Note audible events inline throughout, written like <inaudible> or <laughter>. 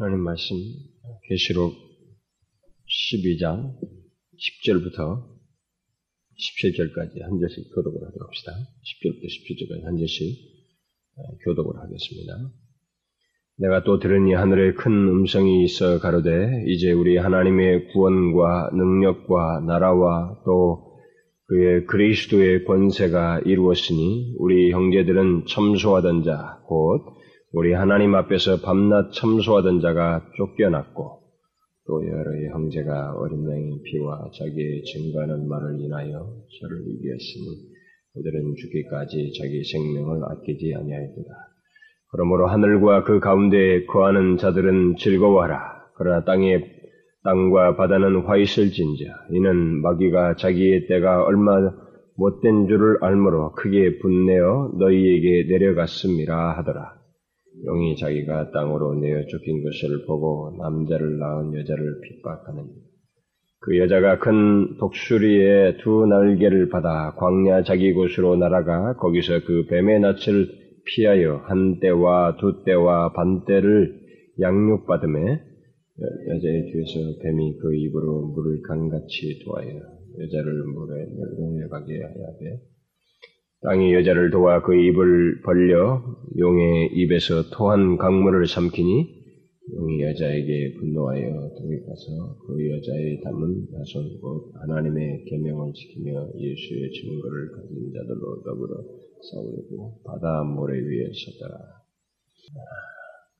하나님 말씀 계시록 12장 10절부터 17절까지 한 절씩 교독을 하도록 합시다. 10절부터 17절까지 한 절씩 어, 교독을 하겠습니다. 내가 또 들으니 하늘에 큰 음성이 있어 가로되 이제 우리 하나님의 구원과 능력과 나라와 또 그의 그리스도의 권세가 이루었으니 우리 형제들은 첨소하던 자 곧 우리 하나님 앞에서 밤낮 첨소하던 자가 쫓겨났고 또 여러 형제가 어린 양의 피와 자기의 증거하는 말을 인하여 저를 이기었으니 그들은 죽기까지 자기 생명을 아끼지 아니하였도다. 그러므로 하늘과 그 가운데에 거하는 자들은 즐거워하라. 그러나 땅에 땅과 바다는 화 있을진자 이는 마귀가 자기의 때가 얼마 못된 줄을 알므로 크게 분내어 너희에게 내려갔음이라 하더라. 용이 자기가 땅으로 내어 쫓긴 것을 보고 남자를 낳은 여자를 핍박하는 그 여자가 큰 독수리의 두 날개를 받아 광야 자기 곳으로 날아가 거기서 그 뱀의 낯을 피하여 한 때와 두 때와 반 때를 양육받음에 여자의 뒤에서 뱀이 그 입으로 물을 강같이 도하여 여자를 물에 내려가게 돼. 땅이 여자를 도와 그 입을 벌려 용의 입에서 토한 강물을 삼키니 용이 여자에게 분노하여 도에 가서 그 여자의 담은 자손 곧 하나님의 계명을 지키며 예수의 증거를 가진 자들로 더불어 싸우려고 바다 모래 위에 섰더라.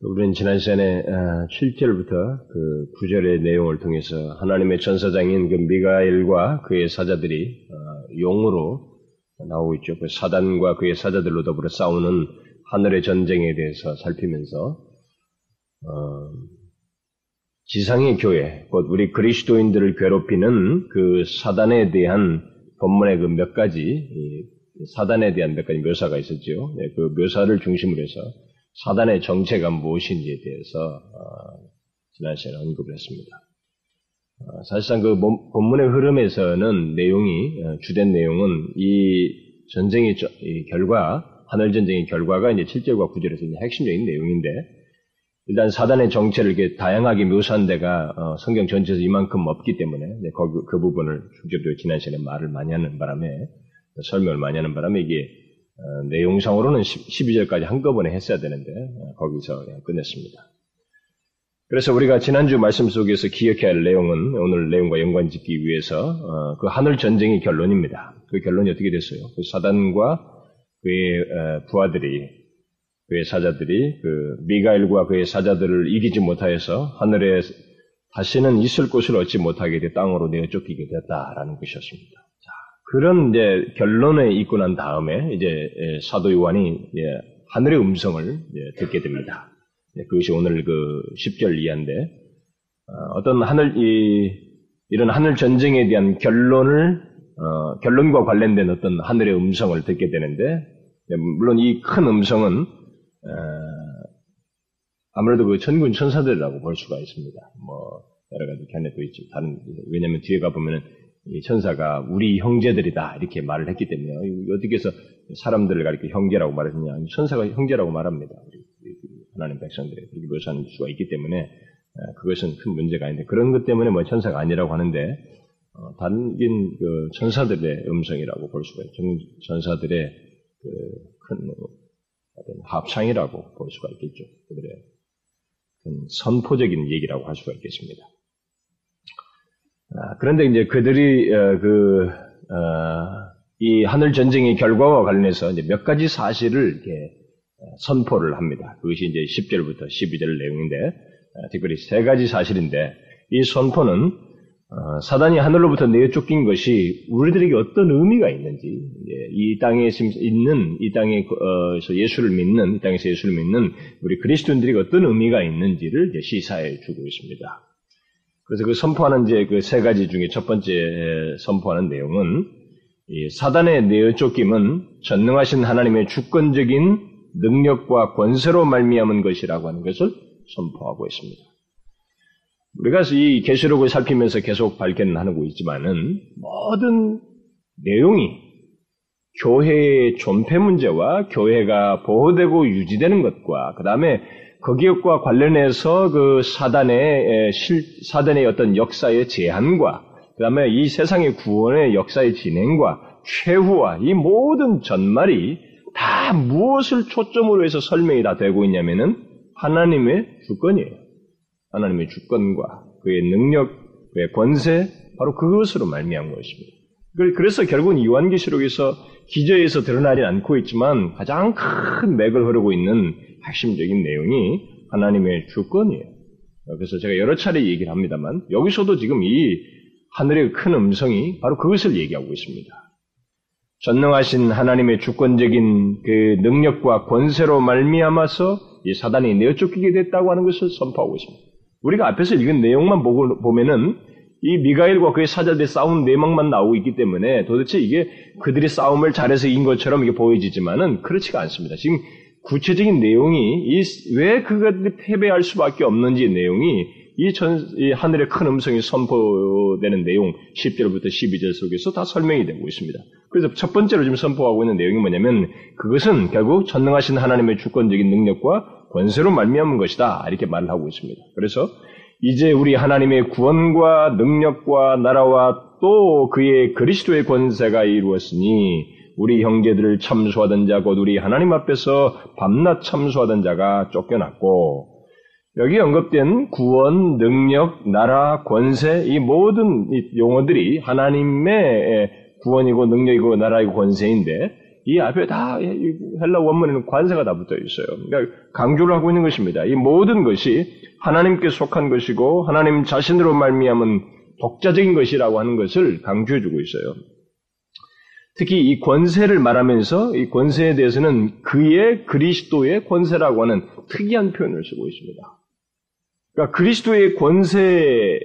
우리는 지난 시간에 7절부터 아, 그 9절의 내용을 통해서 하나님의 전사장인 그 미가엘과 그의 사자들이 아, 용으로 나오고 있죠. 그 사단과 그의 사자들로 더불어 싸우는 하늘의 전쟁에 대해서 살피면서 어, 지상의 교회, 곧 우리 그리스도인들을 괴롭히는 그 사단에 대한 본문의 그 몇 가지 사단에 대한 몇 가지 묘사가 있었죠. 네, 그 묘사를 중심으로 해서 사단의 정체가 무엇인지에 대해서 어, 지난 시간에 언급을 했습니다. 어, 사실상 그 본문의 흐름에서는 내용이 어, 주된 내용은 이 전쟁의 결과 하늘 전쟁의 결과가 이제 7절과 9절에서 이제 핵심적인 내용인데 일단 사단의 정체를 이렇게 다양하게 묘사한 데가 어, 성경 전체에서 이만큼 없기 때문에 네, 그, 그 부분을 중적으로 지난 시간에 말을 많이 하는 바람에 설명을 많이 하는 바람에 이게 내용상으로는 12절까지 한꺼번에 했어야 되는데 거기서 끝냈습니다. 그래서 우리가 지난주 말씀 속에서 기억해야 할 내용은 오늘 내용과 연관 짓기 위해서 어, 그 하늘 전쟁의 결론입니다. 그 결론이 어떻게 됐어요? 그 사단과 그의 어, 부하들이 그의 사자들이 그 미가엘과 그의 사자들을 이기지 못하여서 하늘에 다시는 있을 곳을 얻지 못하게 돼 땅으로 내어 쫓기게 됐다라는 것이었습니다. 자, 그런 이제 결론에 있고 난 다음에 이제 사도 요한이 하늘의 음성을 듣게 됩니다. 네, 그것이 오늘 그 10절 이하인데, 어, 떤 하늘, 이, 이런 하늘 전쟁에 대한 결론을, 어, 결론과 관련된 어떤 하늘의 음성을 듣게 되는데, 네, 물론 이 큰 음성은, 어, 아무래도 그 천군 천사들이라고 볼 수가 있습니다. 뭐, 여러 가지 견해도 있죠. 다른, 왜냐면 뒤에 가보면은, 이 천사가 우리 형제들이다 이렇게 말을 했기 때문에 어떻게 해서 사람들을 가리켜 형제라고 말했느냐 천사가 형제라고 말합니다. 우리 하나님 백성들에게 그렇게 묘사하는 수가 있기 때문에 그것은 큰 문제가 아닌데 그런 것 때문에 뭐 천사가 아니라고 하는데 어, 단긴 그 천사들의 음성이라고 볼 수가 있죠. 천사들의 그큰 어떤 합창이라고 볼 수가 있겠죠. 그들의 선포적인 얘기라고 할 수가 있겠습니다. 아, 그런데 이제 그들이 어, 그, 어, 이 하늘 전쟁의 결과와 관련해서 몇 가지 사실을 이렇게 선포를 합니다. 그것이 이제 10절부터 12절 내용인데, 어, 특별히 세 가지 사실인데, 이 선포는 어, 사단이 하늘로부터 내어 쫓긴 것이 우리들에게 어떤 의미가 있는지, 이 땅에 있는, 이 땅에서 예수를 믿는, 이 땅에서 예수를 믿는 우리 그리스도인들에게 어떤 의미가 있는지를 시사해 주고 있습니다. 그래서 그 선포하는 이제 그 세 가지 중에 첫 번째 선포하는 내용은, 사단의 내어 쫓김은 전능하신 하나님의 주권적인 능력과 권세로 말미암은 것이라고 하는 것을 선포하고 있습니다. 우리가 이 계시록을 살피면서 계속 발견하고 있지만은 모든 내용이 교회의 존폐 문제와 교회가 보호되고 유지되는 것과 그 다음에 거기과 관련해서 그 사단의 실 사단의 어떤 역사의 제한과 그 다음에 이 세상의 구원의 역사의 진행과 최후와 이 모든 전말이 다 무엇을 초점으로 해서 설명이 다 되고 있냐면은 하나님의 주권이에요. 하나님의 주권과 그의 능력, 그의 권세, 바로 그것으로 말미암은 것입니다. 그래서 결국은 요한계시록에서 기저에서 드러나지 않고 있지만 가장 큰 맥을 흐르고 있는 핵심적인 내용이 하나님의 주권이에요. 그래서 제가 여러 차례 얘기를 합니다만 여기서도 지금 이 하늘의 큰 음성이 바로 그것을 얘기하고 있습니다. 전능하신 하나님의 주권적인 그 능력과 권세로 말미암아서 이 사단이 내어쫓기게 됐다고 하는 것을 선포하고 있습니다. 우리가 앞에서 읽은 내용만 보고 보면은 이 미가엘과 그의 사자들의 싸움 내막만 나오고 있기 때문에 도대체 이게 그들이 싸움을 잘해서 이긴 것처럼 이게 보여지지만은 그렇지가 않습니다. 지금 구체적인 내용이 이왜 그것들이 패배할 수밖에 없는지 내용이 이, 전, 이 하늘의 큰 음성이 선포되는 내용 10절부터 12절 속에서 다 설명이 되고 있습니다. 그래서 첫 번째로 지금 선포하고 있는 내용이 뭐냐면 그것은 결국 전능하신 하나님의 주권적인 능력과 권세로 말미암은 것이다 이렇게 말을 하고 있습니다. 그래서 이제 우리 하나님의 구원과 능력과 나라와 또 그의 그리스도의 권세가 이루었으니 우리 형제들을 참수하던 자, 곧 우리 하나님 앞에서 밤낮 참수하던 자가 쫓겨났고, 여기 언급된 구원, 능력, 나라, 권세, 이 모든 용어들이 하나님의 구원이고 능력이고 나라이고 권세인데, 이 앞에 다 헬라 원문에는 관세가 다 붙어 있어요. 그러니까 강조를 하고 있는 것입니다. 이 모든 것이 하나님께 속한 것이고 하나님 자신으로 말미암은 독자적인 것이라고 하는 것을 강조해 주고 있어요. 특히 이 권세를 말하면서 이 권세에 대해서는 그의 그리스도의 권세라고 하는 특이한 표현을 쓰고 있습니다. 그러니까 그리스도의 권세라는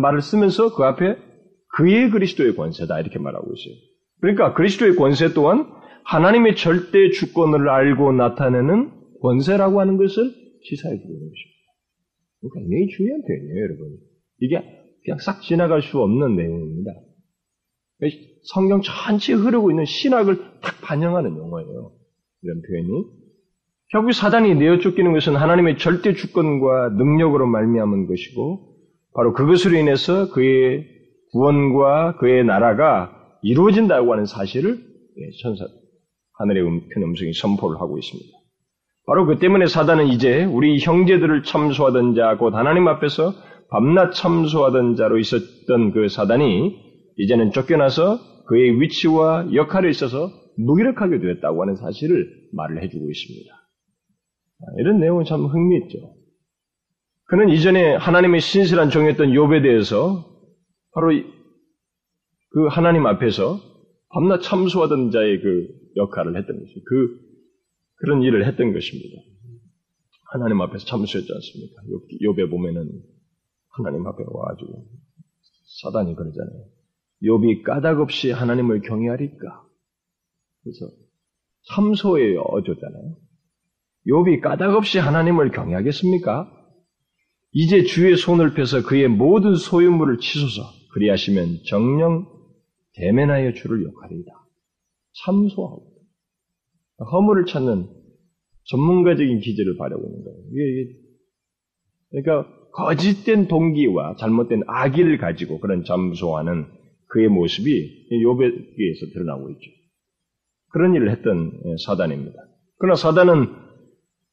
말을 쓰면서 그 앞에 그의 그리스도의 권세다 이렇게 말하고 있어요. 그러니까 그리스도의 권세 또한 하나님의 절대 주권을 알고 나타내는 권세라고 하는 것을 시사해 주고 있는 것입니다. 그러니까 굉장히 중요한 표현이에요, 여러분. 이게 그냥 싹 지나갈 수 없는 내용입니다. 성경 전체에 흐르고 있는 신학을 딱 반영하는 용어예요. 이런 표현이. 결국 사단이 내어 쫓기는 것은 하나님의 절대 주권과 능력으로 말미암은 것이고 바로 그것으로 인해서 그의 구원과 그의 나라가 이루어진다고 하는 사실을 예, 천사 하늘의 음, 큰 음성이 선포를 하고 있습니다. 바로 그 때문에 사단은 이제 우리 형제들을 참소하던 자, 곧 하나님 앞에서 밤낮 참소하던 자로 있었던 그 사단이 이제는 쫓겨나서 그의 위치와 역할에 있어서 무기력하게 되었다고 하는 사실을 말을 해주고 있습니다. 이런 내용은 참 흥미있죠. 그는 이전에 하나님의 신실한 종이었던 욥에 대해서 바로 그 하나님 앞에서 밤낮 참수하던 자의 그 역할을 했던 것이 그 그런 일을 했던 것입니다. 하나님 앞에서 참수했지 않습니까? 욥에 보면은 하나님 앞에 와가지고 사단이 그러잖아요. 욥이 까닭없이 하나님을 경외하리까? 그래서 참소에 어줬잖아요. 욥이 까닭없이 하나님을 경외하겠습니까? 이제 주의 손을 펴서 그의 모든 소유물을 치소서 그리하시면 정령 대면하여 주를 역할이다. 참소하고 허물을 찾는 전문가적인 기질을 있는 거예요. 이게, 그러니까 거짓된 동기와 잘못된 악의를 가지고 그런 잠소하는 그의 모습이 요배에서 드러나고 있죠. 그런 일을 했던 예, 사단입니다. 그러나 사단은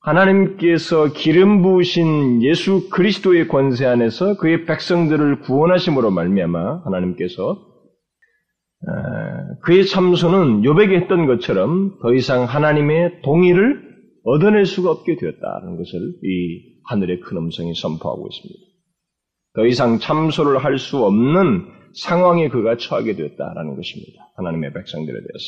하나님께서 기름 부으신 예수 그리스도의 권세 안에서 그의 백성들을 구원하심으로 말미암아 하나님께서 그의 참소는 요백이 했던 것처럼 더 이상 하나님의 동의를 얻어낼 수가 없게 되었다는 것을 이 하늘의 큰 음성이 선포하고 있습니다. 더 이상 참소를 할 수 없는 상황에 그가 처하게 되었다라는 것입니다. 하나님의 백성들에 대해서.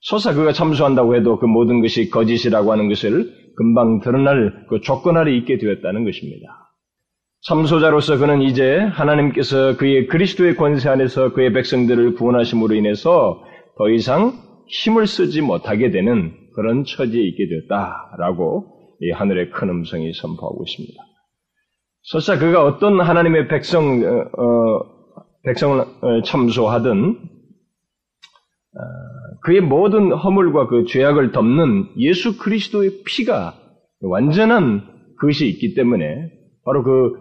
소사 그가 참소한다고 해도 그 모든 것이 거짓이라고 하는 것을 금방 드러날 그 조건 아래 있게 되었다는 것입니다. 참소자로서 그는 이제 하나님께서 그의 그리스도의 권세 안에서 그의 백성들을 구원하심으로 인해서 더 이상 힘을 쓰지 못하게 되는 그런 처지에 있게 되었다라고 이 하늘의 큰 음성이 선포하고 있습니다. 설사 그가 어떤 하나님의 백성 어, 어 백성을 어, 참소하든 어, 그의 모든 허물과 그 죄악을 덮는 예수 그리스도의 피가 완전한 그것이 있기 때문에 바로 그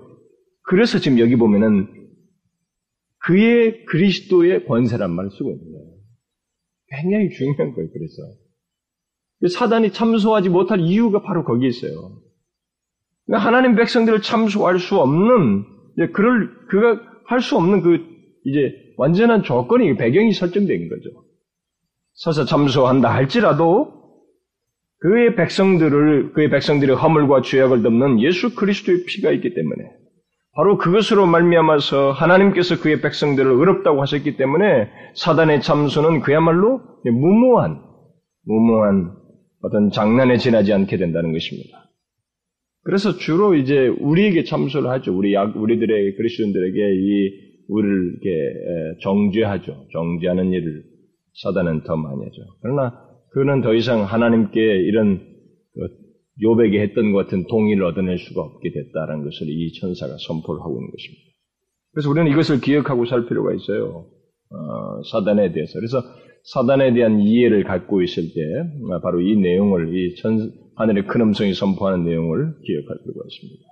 그래서 지금 여기 보면은 그의 그리스도의 권세란 말을 쓰고 있는 거예요. 굉장히 중요한 거예요. 그래서 사단이 참소하지 못할 이유가 바로 거기에 있어요. 그러니까 하나님 백성들을 참소할 수 없는 그럴 그가 할 수 없는 그 이제 완전한 조건이 배경이 설정된 거죠. 서서 참소한다 할지라도 그의 백성들을 그의 백성들의 허물과 죄악을 덮는 예수 그리스도의 피가 있기 때문에 바로 그것으로 말미암아서 하나님께서 그의 백성들을 의롭다고 하셨기 때문에 사단의 참소는 그야말로 무모한 무모한 어떤 장난에 지나지 않게 된다는 것입니다. 그래서 주로 이제 우리에게 참소를 하죠. 우리 약 우리들의 그리스도인들에게 이 우리를 이렇게 정죄하죠. 정죄하는 일을 사단은 더 많이 하죠. 그러나 그는 더 이상 하나님께 이런 그 요백이 했던 것 같은 동의를 얻어낼 수가 없게 됐다는 것을 이 천사가 선포를 하고 있는 것입니다. 그래서 우리는 이것을 기억하고 살 필요가 있어요. 어, 사단에 대해서. 그래서 사단에 대한 이해를 갖고 있을 때 바로 이 내용을 이 천, 하늘의 큰 음성이 선포하는 내용을 기억할 필요가 있습니다.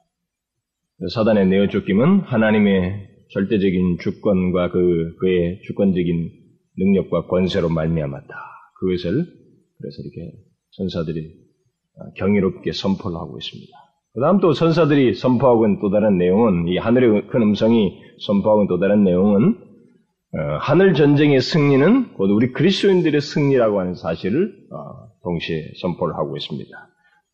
사단의 내어 쫓김은 하나님의 절대적인 주권과 그 그의 주권적인 능력과 권세로 말미암았다. 그것을 그래서 이렇게 천사들이 경이롭게 선포를 하고 있습니다. 그 다음 또 천사들이 선포하고 있는 또 다른 내용은 이 하늘의 큰 음성이 선포하고 있는 또 다른 내용은 어, 하늘 전쟁의 승리는 곧 우리 그리스도인들의 승리라고 하는 사실을 어, 동시에 선포를 하고 있습니다.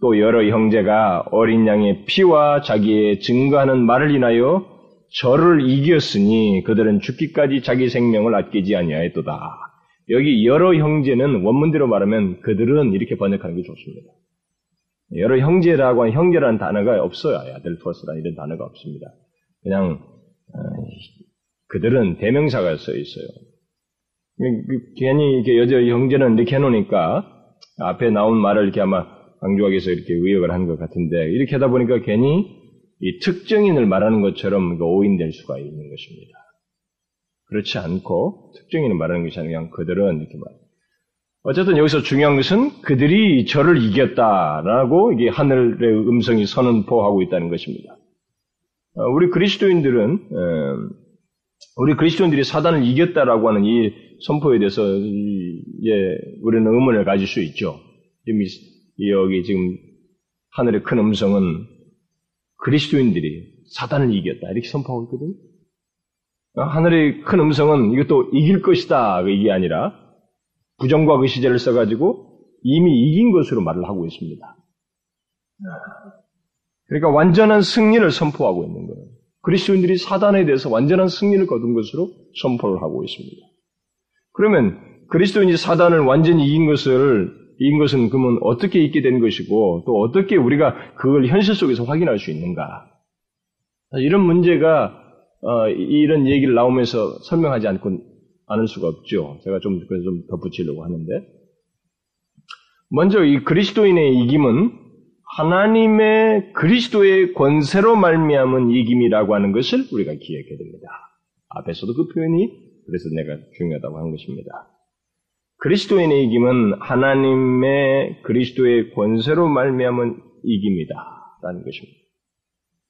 또 여러 형제가 어린 양의 피와 자기의 증거하는 말을 인하여 저를 이겼으니 그들은 죽기까지 자기 생명을 아끼지 아니하였도다. 여기 여러 형제는 원문대로 말하면 그들은 이렇게 번역하는 게 좋습니다. 여러 형제라고 하는 형제라는 단어가 없어요. 아델토스라 이런 단어가 없습니다. 그냥 어, 그들은 대명사가 써 있어요. 그 괜히 이렇게 여자 형제는 이렇게 해놓으니까 앞에 나온 말을 이렇게 아마 강조하기 위해서 이렇게 의역을 한 것 같은데 이렇게 하다 보니까 괜히 이 특정인을 말하는 것처럼 오인될 수가 있는 것입니다. 그렇지 않고 특정인을 말하는 것이 아니라 그냥 그들은 이렇게 말. 어쨌든 여기서 중요한 것은 그들이 저를 이겼다라고 이게 하늘의 음성이 선언포하고 있다는 것입니다. 어, 우리 그리스도인들은 우리 그리스도인들이 사단을 이겼다라고 하는 이 선포에 대해서 예, 우리는 의문을 가질 수 있죠. 여기 지금 하늘의 큰 음성은 그리스도인들이 사단을 이겼다 이렇게 선포하고 있거든요. 어, 하늘의 큰 음성은 이것도 이길 것이다 이게 아니라 부정과 그 시제를 써가지고 이미 이긴 것으로 말을 하고 있습니다. 그러니까 완전한 승리를 선포하고 있는 거예요. 그리스도인들이 사단에 대해서 완전한 승리를 거둔 것으로 선포를 하고 있습니다. 그러면 그리스도인이 사단을 완전히 이긴 것을 이긴 것은 그러면 어떻게 있게 된 것이고 또 어떻게 우리가 그걸 현실 속에서 확인할 수 있는가? 이런 문제가 어, 이런 얘기를 나오면서 설명하지 않고 않을 수가 없죠. 제가 좀, 좀 덧붙이려고 하는데. 먼저 이 그리스도인의 이김은 하나님의 그리스도의 권세로 말미암은 이김이라고 하는 것을 우리가 기억해야 됩니다. 앞에서도 그 표현이 그래서 내가 중요하다고 한 것입니다. 그리스도인의 이김은 하나님의 그리스도의 권세로 말미암은 이김이다라는 것입니다.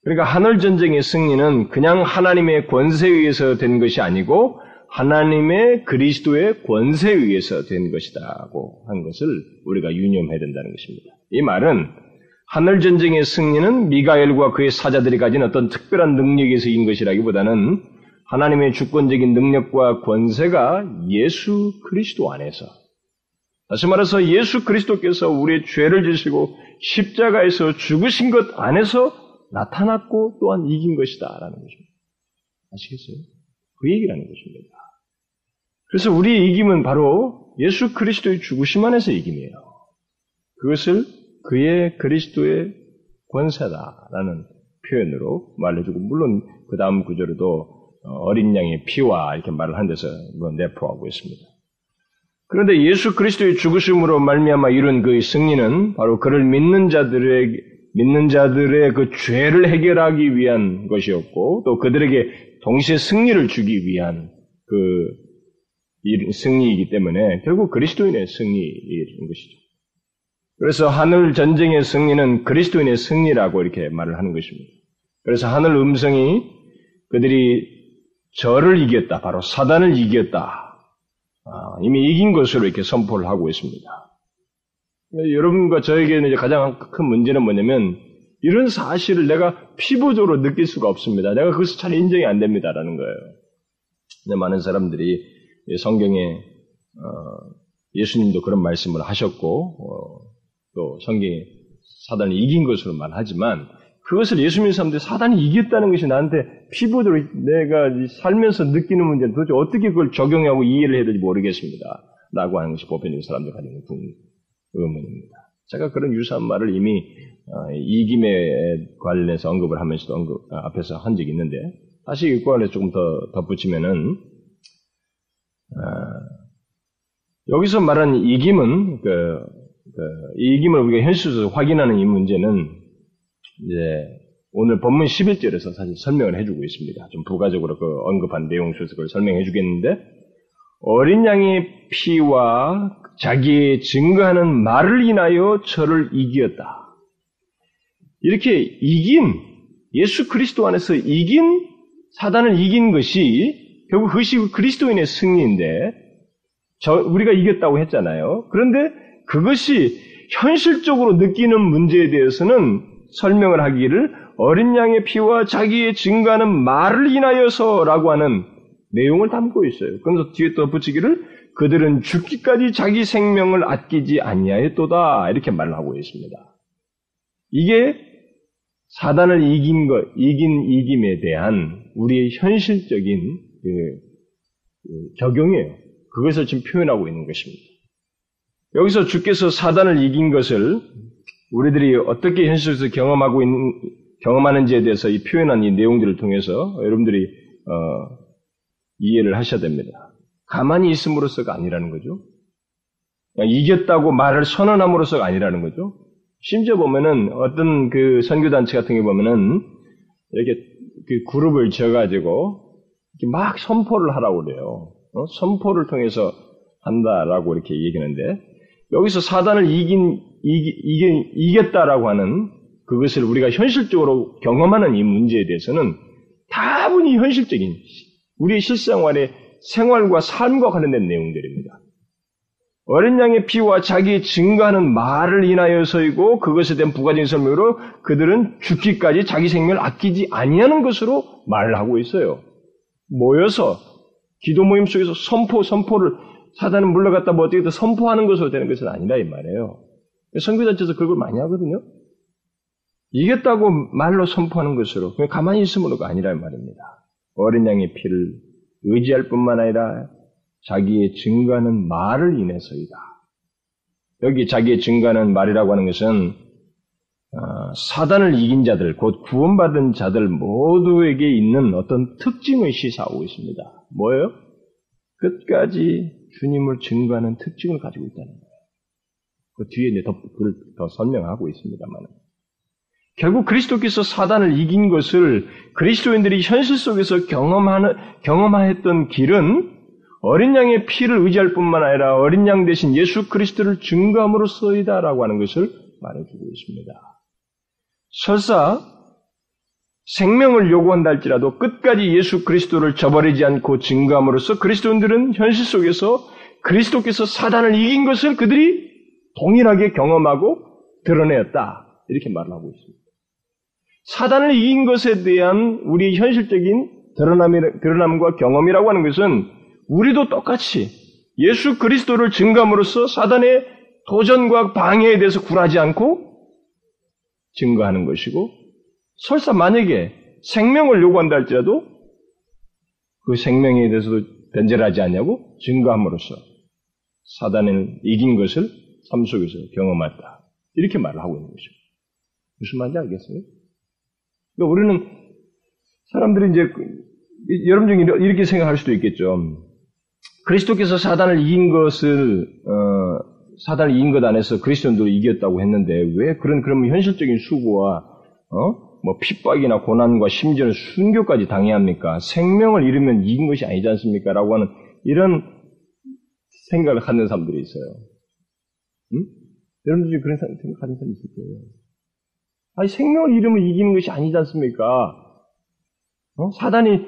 그러니까 하늘 전쟁의 승리는 그냥 하나님의 권세에 의해서 된 것이 아니고 하나님의 그리스도의 권세에 의해서 된 것이다고 한 것을 우리가 유념해야 된다는 것입니다. 이 말은 하늘 전쟁의 승리는 미가엘과 그의 사자들이 가진 어떤 특별한 능력에서 인 것이라기보다는 하나님의 주권적인 능력과 권세가 예수 그리스도 안에서 다시 말해서 예수 그리스도께서 우리의 죄를 지시고 십자가에서 죽으신 것 안에서 나타났고 또한 이긴 것이다 라는 것입니다. 아시겠어요? 그 얘기라는 것입니다. 그래서 우리의 이김은 바로 예수 그리스도의 죽으심 안에서 이김이에요. 그것을 그의 그리스도의 권세다라는 표현으로 말해주고 물론 그 다음 구절에도 어린 양의 피와 이렇게 말을 한 데서 내포하고 있습니다. 그런데 예수 그리스도의 죽으심으로 말미암아 이룬 그 승리는 바로 그를 믿는 자들의 믿는 자들의 그 죄를 해결하기 위한 것이었고 또 그들에게 동시에 승리를 주기 위한 그 승리이기 때문에 결국 그리스도인의 승리인 것이죠. 그래서 하늘 전쟁의 승리는 그리스도인의 승리라고 이렇게 말을 하는 것입니다. 그래서 하늘 음성이 그들이 저를 이겼다. 바로 사단을 이겼다. 아, 이미 이긴 것으로 이렇게 선포를 하고 있습니다. 여러분과 저에게는 이제 가장 큰 문제는 뭐냐면 이런 사실을 내가 피부적으로 느낄 수가 없습니다. 내가 그것을 잘 인정이 안 됩니다라는 거예요. 많은 사람들이 성경에 어, 예수님도 그런 말씀을 하셨고 어, 또 성경에 사단이 이긴 것으로 말하지만 그것을 예수 님는 사람들이 사단이 이겼다는 것이 나한테 피부대로 내가 살면서 느끼는 문제는 도대체 어떻게 그걸 적용하고 이해를 해야 될지 모르겠습니다. 라고 하는 것이 보편적인 사람들 가지고 있는 의문입니다. 제가 그런 유사한 말을 이미 어, 이김에 관련해서 언급을 하면서도 언급, 아, 앞에서 한 적이 있는데 다시 이 관련해서 조금 더 덧붙이면은 어, 여기서 말하는 이김은 그, 그 이김을 우리가 현실에서 확인하는 이 문제는 이제 오늘 본문 11절에서 사실 설명을 해주고 있습니다. 좀 부가적으로 그 언급한 내용 속에서 설명해 주겠는데 어린 양의 피와 자기의 증거하는 말을 인하여 저를 이기었다. 이렇게 이긴 예수 그리스도 안에서 이긴 사단을 이긴 것이 결국 그것이 그리스도인의 승리인데 저 우리가 이겼다고 했잖아요. 그런데 그것이 현실적으로 느끼는 문제에 대해서는 설명을 하기를 어린 양의 피와 자기의 증가하는 말을 인하여서라고 하는 내용을 담고 있어요. 그래서 뒤에 또 붙이기를 그들은 죽기까지 자기 생명을 아끼지 아니하였도다 이렇게 말을 하고 있습니다. 이게 사단을 이긴 것, 이긴 이김에 대한 우리의 현실적인 그, 그 적용이에요. 그것을 지금 표현하고 있는 것입니다. 여기서 주께서 사단을 이긴 것을 우리들이 어떻게 현실에서 경험하고 있는, 경험하는지에 대해서 이 표현한 이 내용들을 통해서 여러분들이 어, 이해를 하셔야 됩니다. 가만히 있음으로써가 아니라는 거죠. 이겼다고 말을 선언함으로써가 아니라는 거죠. 심지어 보면은 어떤 그 선교단체 같은 게 보면은 이렇게 그 그룹을 지어가지고 막 선포를 하라고 그래요. 어? 선포를 통해서 한다라고 이렇게 얘기하는데 여기서 사단을 이긴 이기, 이겼다라고 하는 그것을 우리가 현실적으로 경험하는 이 문제에 대해서는 다분히 현실적인 우리의 실생활의 생활과 삶과 관련된 내용들입니다. 어린 양의 피와 자기 증거하는 말을 인하여서이고 그것에 대한 부가적인 설명으로 그들은 죽기까지 자기 생명을 아끼지 아니하는 것으로 말을 하고 있어요. 모여서 기도 모임 속에서 선포 선포를 사단은 물러갔다 뭐 어떻게 선포하는 것으로 되는 것은 아니라 이 말이에요. 선교단체에서 그걸 많이 하거든요. 이겼다고 말로 선포하는 것으로 그냥 가만히 있음으로가 아니라 이 말입니다. 어린 양의 피를 의지할 뿐만 아니라 자기의 증가하는 말을 인해서이다. 여기 자기의 증가하는 말이라고 하는 것은 어, 사단을 이긴 자들, 곧 구원받은 자들 모두에게 있는 어떤 특징을 시사하고 있습니다. 뭐예요? 끝까지 주님을 증거하는 특징을 가지고 있다는 거예요. 그 뒤에 이제 더, 그걸 더 설명하고 있습니다만. 결국 그리스도께서 사단을 이긴 것을 그리스도인들이 현실 속에서 경험하는, 경험하였던 길은 어린 양의 피를 의지할 뿐만 아니라 어린 양 대신 예수 그리스도를 증거함으로써이다라고 하는 것을 말해주고 있습니다. 설사 생명을 요구한다 할지라도 끝까지 예수 그리스도를 저버리지 않고 증거함으로써 그리스도인들은 현실 속에서 그리스도께서 사단을 이긴 것을 그들이 동일하게 경험하고 드러내었다. 이렇게 말을 하고 있습니다. 사단을 이긴 것에 대한 우리 현실적인 드러남과 경험이라고 하는 것은 우리도 똑같이 예수 그리스도를 증감으로써 사단의 도전과 방해에 대해서 굴하지 않고 증거하는 것이고 설사 만약에 생명을 요구한다 할지라도 그 생명에 대해서도 변절하지 않냐고 증거함으로써 사단을 이긴 것을 삶 속에서 경험했다. 이렇게 말을 하고 있는 것입니다. 무슨 말인지 알겠어요? 그러니까 우리는 사람들이 이제 여러분 중에 이렇게 생각할 수도 있겠죠. 그리스도께서 사단을 이긴 것을 어, 사단을 이긴 것 안에서 그리스도인들을 이겼다고 했는데 왜 그런 그런 현실적인 수고와 어? 뭐 핍박이나 고난과 심지어는 순교까지 당해야 합니까? 생명을 잃으면 이긴 것이 아니지 않습니까? 라고 하는 이런 생각을 갖는 사람들이 있어요. 응? 여러분들 중에 그런 생각하는 사람 있을 거예요. 아니, 생명을 잃으면 이기는 것이 아니지 않습니까? 어? 사단이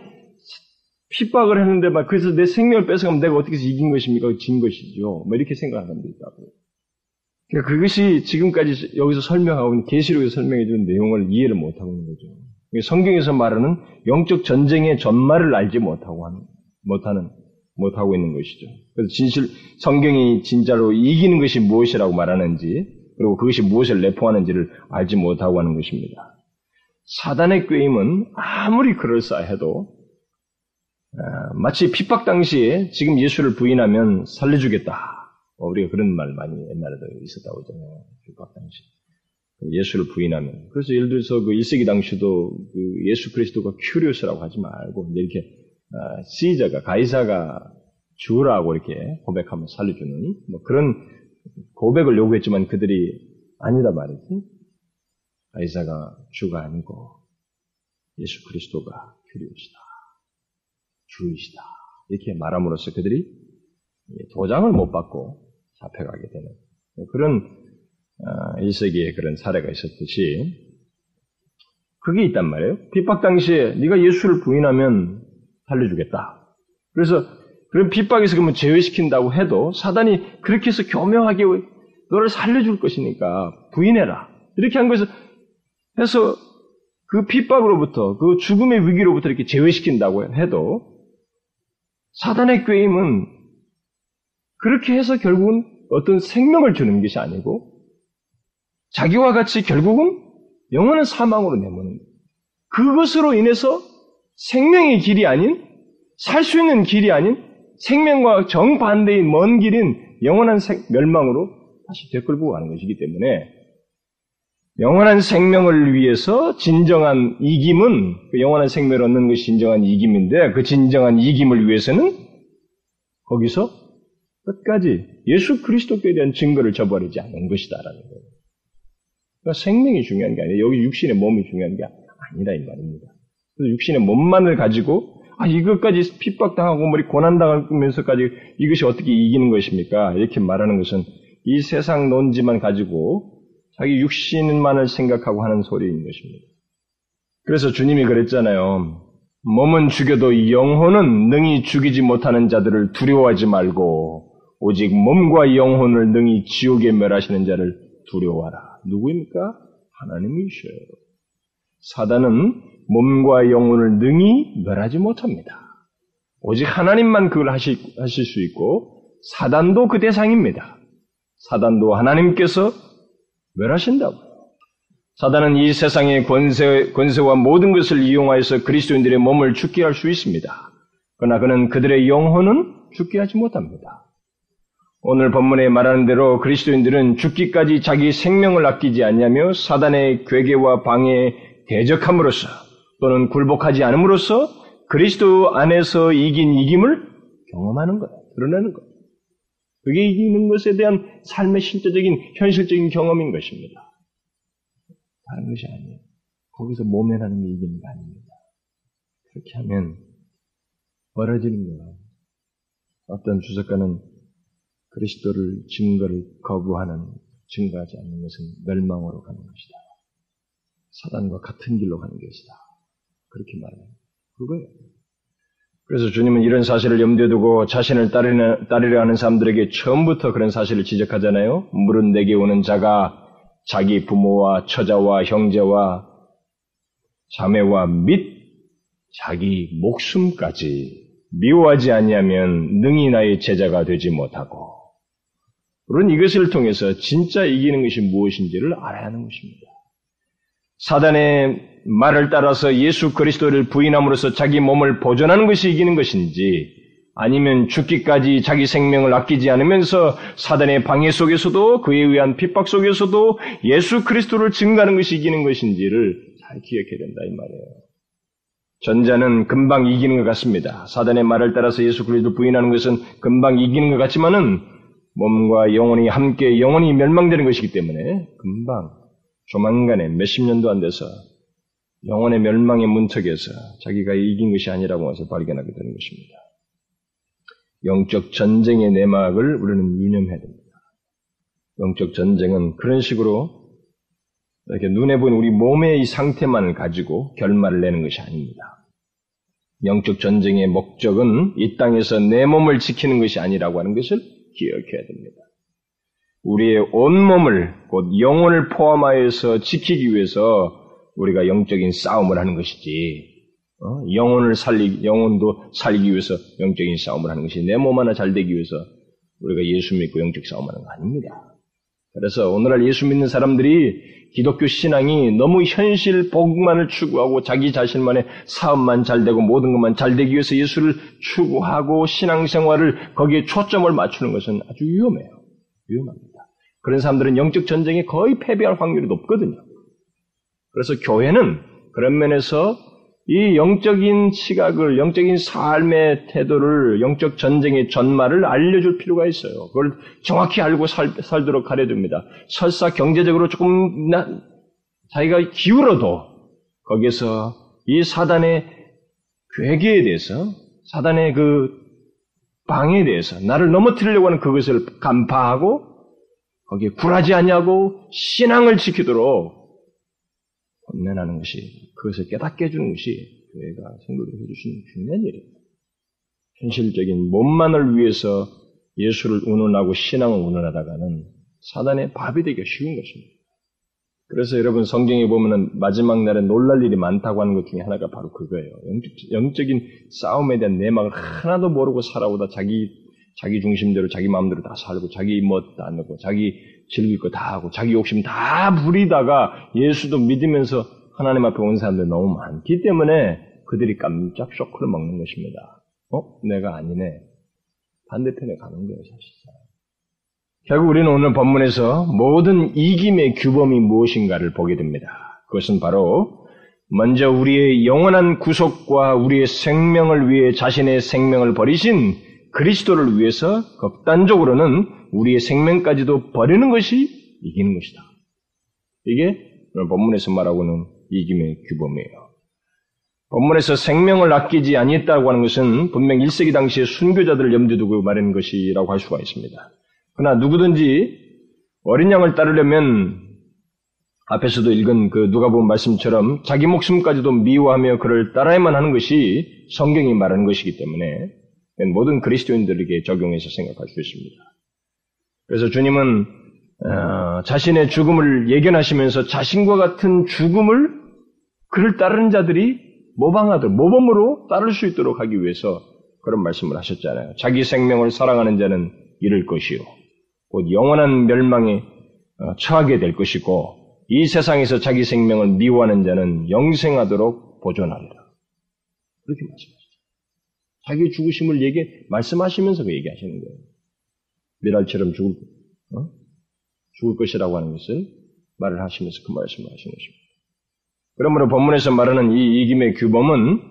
핍박을 했는데 막 그래서 내 생명을 뺏어가면 내가 어떻게 해서 이긴 것입니까? 진 것이죠. 뭐 이렇게 생각하는 사람도 있다고. 그러니까 그것이 지금까지 여기서 설명하고 있는 계시록에서 설명해 준 내용을 이해를 못하고 있는 거죠. 성경에서 말하는 영적 전쟁의 전말을 알지 못하고 하는, 못하는, 못하고 있는 것이죠. 그래서 진실, 성경이 진짜로 이기는 것이 무엇이라고 말하는지, 그리고 그것이 무엇을 내포하는지를 알지 못하고 하는 것입니다. 사단의 꾀임은 아무리 그럴싸해도 아, 마치 핍박 당시에 지금 예수를 부인하면 살려주겠다. 뭐 우리가 그런 말 많이 옛날에도 있었다고 하잖아요. 핍박 당시. 예수를 부인하면. 그래서 예를 들어서 그 1세기 당시도 그 예수 그리스도가 큐리오스라고 하지 말고 이렇게 아, 시저가 가이사가 주라고 이렇게 고백하면 살려주는 뭐 그런 고백을 요구했지만 그들이 아니다 말이지. 가이사가 주가 아니고 예수 그리스도가 큐리오스다. 주이시다. 이렇게 말함으로써 그들이 도장을 못 받고 잡혀가게 되는 그런 1세기에 아, 그런 사례가 있었듯이 그게 있단 말이에요. 핍박 당시에 네가 예수를 부인하면 살려주겠다. 그래서 그런 핍박에서 그러면 제외시킨다고 해도 사단이 그렇게 해서 교묘하게 너를 살려줄 것이니까 부인해라. 이렇게 한 것을 해서 그 핍박으로부터 그 죽음의 위기로부터 이렇게 제외시킨다고 해도 사단의 꾀임은 그렇게 해서 결국은 어떤 생명을 주는 것이 아니고 자기와 같이 결국은 영원한 사망으로 내모는 그것으로 인해서 생명의 길이 아닌 살 수 있는 길이 아닌 생명과 정반대인 먼 길인 영원한 멸망으로 다시 되끌고 가는 것이기 때문에 영원한 생명을 위해서 진정한 이김은 그 영원한 생명을 얻는 것이 진정한 이김인데 그 진정한 이김을 위해서는 거기서 끝까지 예수 그리스도께 대한 증거를 저버리지 않는 것이다라는 거예요. 그러니까 생명이 중요한 게 아니에요. 여기 육신의 몸이 중요한 게 아니라 이 말입니다. 육신의 몸만을 가지고 아 이것까지 핍박당하고 머리 고난당하면서까지 이것이 어떻게 이기는 것입니까? 이렇게 말하는 것은 이 세상 논지만 가지고 자기 육신만을 생각하고 하는 소리인 것입니다. 그래서 주님이 그랬잖아요. 몸은 죽여도 영혼은 능히 죽이지 못하는 자들을 두려워하지 말고 오직 몸과 영혼을 능히 지옥에 멸하시는 자를 두려워하라. 누구입니까? 하나님이셔요. 사단은 몸과 영혼을 능히 멸하지 못합니다. 오직 하나님만 그걸 하실, 하실 수 있고 사단도 그 대상입니다. 사단도 하나님께서 멸하신다고요. 사단은 이 세상의 권세, 권세와 모든 것을 이용하여서 그리스도인들의 몸을 죽게 할 수 있습니다. 그러나 그는 그들의 영혼은 죽게 하지 못합니다. 오늘 본문에 말하는 대로 그리스도인들은 죽기까지 자기 생명을 아끼지 않냐며 사단의 괴계와 방해에 대적함으로써 또는 굴복하지 않음으로써 그리스도 안에서 이긴 이김을 경험하는 거예요. 드러내는 거예요. 그게 이기는 것에 대한 삶의 실제적인, 현실적인 경험인 것입니다. 다른 것이 아니에요. 거기서 모면하는 게 이기는 게 아닙니다. 그렇게 하면 멀어지는 거예요. 어떤 주석가는 그리스도를 증거를 거부하는 증거하지 않는 것은 멸망으로 가는 것이다. 사단과 같은 길로 가는 것이다. 그렇게 말해요. 그거예요. 그래서 주님은 이런 사실을 염두에 두고 자신을 따르려, 따르려 하는 사람들에게 처음부터 그런 사실을 지적하잖아요. 물은 내게 오는 자가 자기 부모와 처자와 형제와 자매와 및 자기 목숨까지 미워하지 아니하면 능히 나의 제자가 되지 못하고 우리는 이것을 통해서 진짜 이기는 것이 무엇인지를 알아야 하는 것입니다. 사단의 말을 따라서 예수 그리스도를 부인함으로써 자기 몸을 보존하는 것이 이기는 것인지 아니면 죽기까지 자기 생명을 아끼지 않으면서 사단의 방해 속에서도 그에 의한 핍박 속에서도 예수 그리스도를 증가하는 것이 이기는 것인지를 잘 기억해야 된다 이 말이에요. 전자는 금방 이기는 것 같습니다. 사단의 말을 따라서 예수 그리스도를 부인하는 것은 금방 이기는 것 같지만은 몸과 영혼이 함께 영혼이 멸망되는 것이기 때문에 금방 조만간에 몇십 년도 안 돼서 영혼의 멸망의 문턱에서 자기가 이긴 것이 아니라고 해서 발견하게 되는 것입니다. 영적 전쟁의 내막을 우리는 유념해야 됩니다. 영적 전쟁은 그런 식으로 이렇게 눈에 보이는 우리 몸의 이 상태만을 가지고 결말을 내는 것이 아닙니다. 영적 전쟁의 목적은 이 땅에서 내 몸을 지키는 것이 아니라고 하는 것을 기억해야 됩니다. 우리의 온몸을 곧 영혼을 포함하여서 지키기 위해서 우리가 영적인 싸움을 하는 것이지 어? 영혼을 살리 영혼도 살리기 위해서 영적인 싸움을 하는 것이 내 몸 하나 잘 되기 위해서 우리가 예수 믿고 영적 싸움하는 거 아닙니다. 그래서 오늘날 예수 믿는 사람들이 기독교 신앙이 너무 현실 복만을 추구하고 자기 자신만의 사업만 잘 되고 모든 것만 잘 되기 위해서 예수를 추구하고 신앙생활을 거기에 초점을 맞추는 것은 아주 위험해요. 위험합니다. 그런 사람들은 영적 전쟁에 거의 패배할 확률이 높거든요. 그래서 교회는 그런 면에서 이 영적인 시각을, 영적인 삶의 태도를, 영적 전쟁의 전말을 알려줄 필요가 있어요. 그걸 정확히 알고 살, 살도록 가려줍니다. 설사 경제적으로 조금 나, 자기가 기울어도 거기에서 이 사단의 괴계에 대해서, 사단의 그 방에 대해서 나를 넘어뜨리려고 하는 그것을 간파하고 거기에 굴하지 않냐고 신앙을 지키도록 혼내하는 것이 그것을 깨닫게 해주는 것이 교회가 성도들이 해주시는 중요한 일입니다. 현실적인 몸만을 위해서 예수를 운운하고 신앙을 운운하다가는 사단의 밥이 되기 쉬운 것입니다. 그래서 여러분 성경에 보면은 마지막 날에 놀랄 일이 많다고 하는 것 중에 하나가 바로 그거예요. 영적, 인 싸움에 대한 내막을 하나도 모르고 살아오다 자기 자기 중심대로 자기 마음대로 다 살고 자기 멋다 넣고 자기 즐길 거 다 하고 자기 욕심 다 부리다가 예수도 믿으면서 하나님 앞에 온 사람들 너무 많기 때문에 그들이 깜짝 쇼크를 먹는 것입니다. 어? 내가 아니네. 반대편에 가는 거예요, 사실상. 결국 우리는 오늘 본문에서 모든 이김의 규범이 무엇인가를 보게 됩니다. 그것은 바로 먼저 우리의 영원한 구속과 우리의 생명을 위해 자신의 생명을 버리신 그리스도를 위해서 극단적으로는 우리의 생명까지도 버리는 것이 이기는 것이다. 이게 오늘 본문에서 말하고는 이김의 규범이에요. 본문에서 생명을 아끼지 아니했다고 하는 것은 분명 1세기 당시의 순교자들을 염두에 두고 말하는 것이라고 할 수가 있습니다. 그러나 누구든지 어린 양을 따르려면 앞에서도 읽은 그 누가 본 말씀처럼 자기 목숨까지도 미워하며 그를 따라야만 하는 것이 성경이 말하는 것이기 때문에 모든 그리스도인들에게 적용해서 생각할 수 있습니다. 그래서 주님은 어, 자신의 죽음을 예견하시면서 자신과 같은 죽음을 그를 따르는 자들이 모방하듯 모범으로 따를 수 있도록 하기 위해서 그런 말씀을 하셨잖아요. 자기 생명을 사랑하는 자는 잃을 것이요. 곧 영원한 멸망에 어, 처하게 될 것이고 이 세상에서 자기 생명을 미워하는 자는 영생하도록 보존하리라. 그렇게 말씀하셨죠. 자기 죽으심을 얘기 말씀하시면서 그 얘기하시는 거예요. 미랄처럼 죽을 어? 죽을 것이라고 하는 것을 말을 하시면서 그 말씀을 하신 것입니다. 그러므로 본문에서 말하는 이 이김의 규범은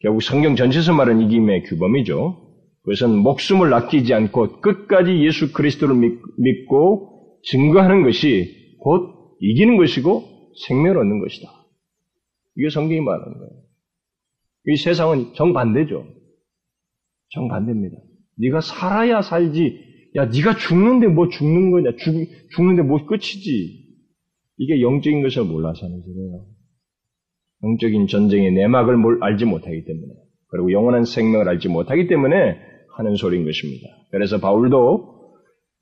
결국 성경 전체에서 말하는 이김의 규범이죠. 그것은 목숨을 아끼지 않고 끝까지 예수 그리스도를 믿고 증거하는 것이 곧 이기는 것이고 생명을 얻는 것이다. 이게 성경이 말하는 거예요. 이 세상은 정반대죠. 정반대입니다. 네가 살아야 살지. 야, 네가 죽는데 뭐 죽는 거냐? 죽, 죽는데 뭐 끝이지. 이게 영적인 것을 몰라서 하는 소리예요. 영적인 전쟁의 내막을 알지 못하기 때문에 그리고 영원한 생명을 알지 못하기 때문에 하는 소리인 것입니다. 그래서 바울도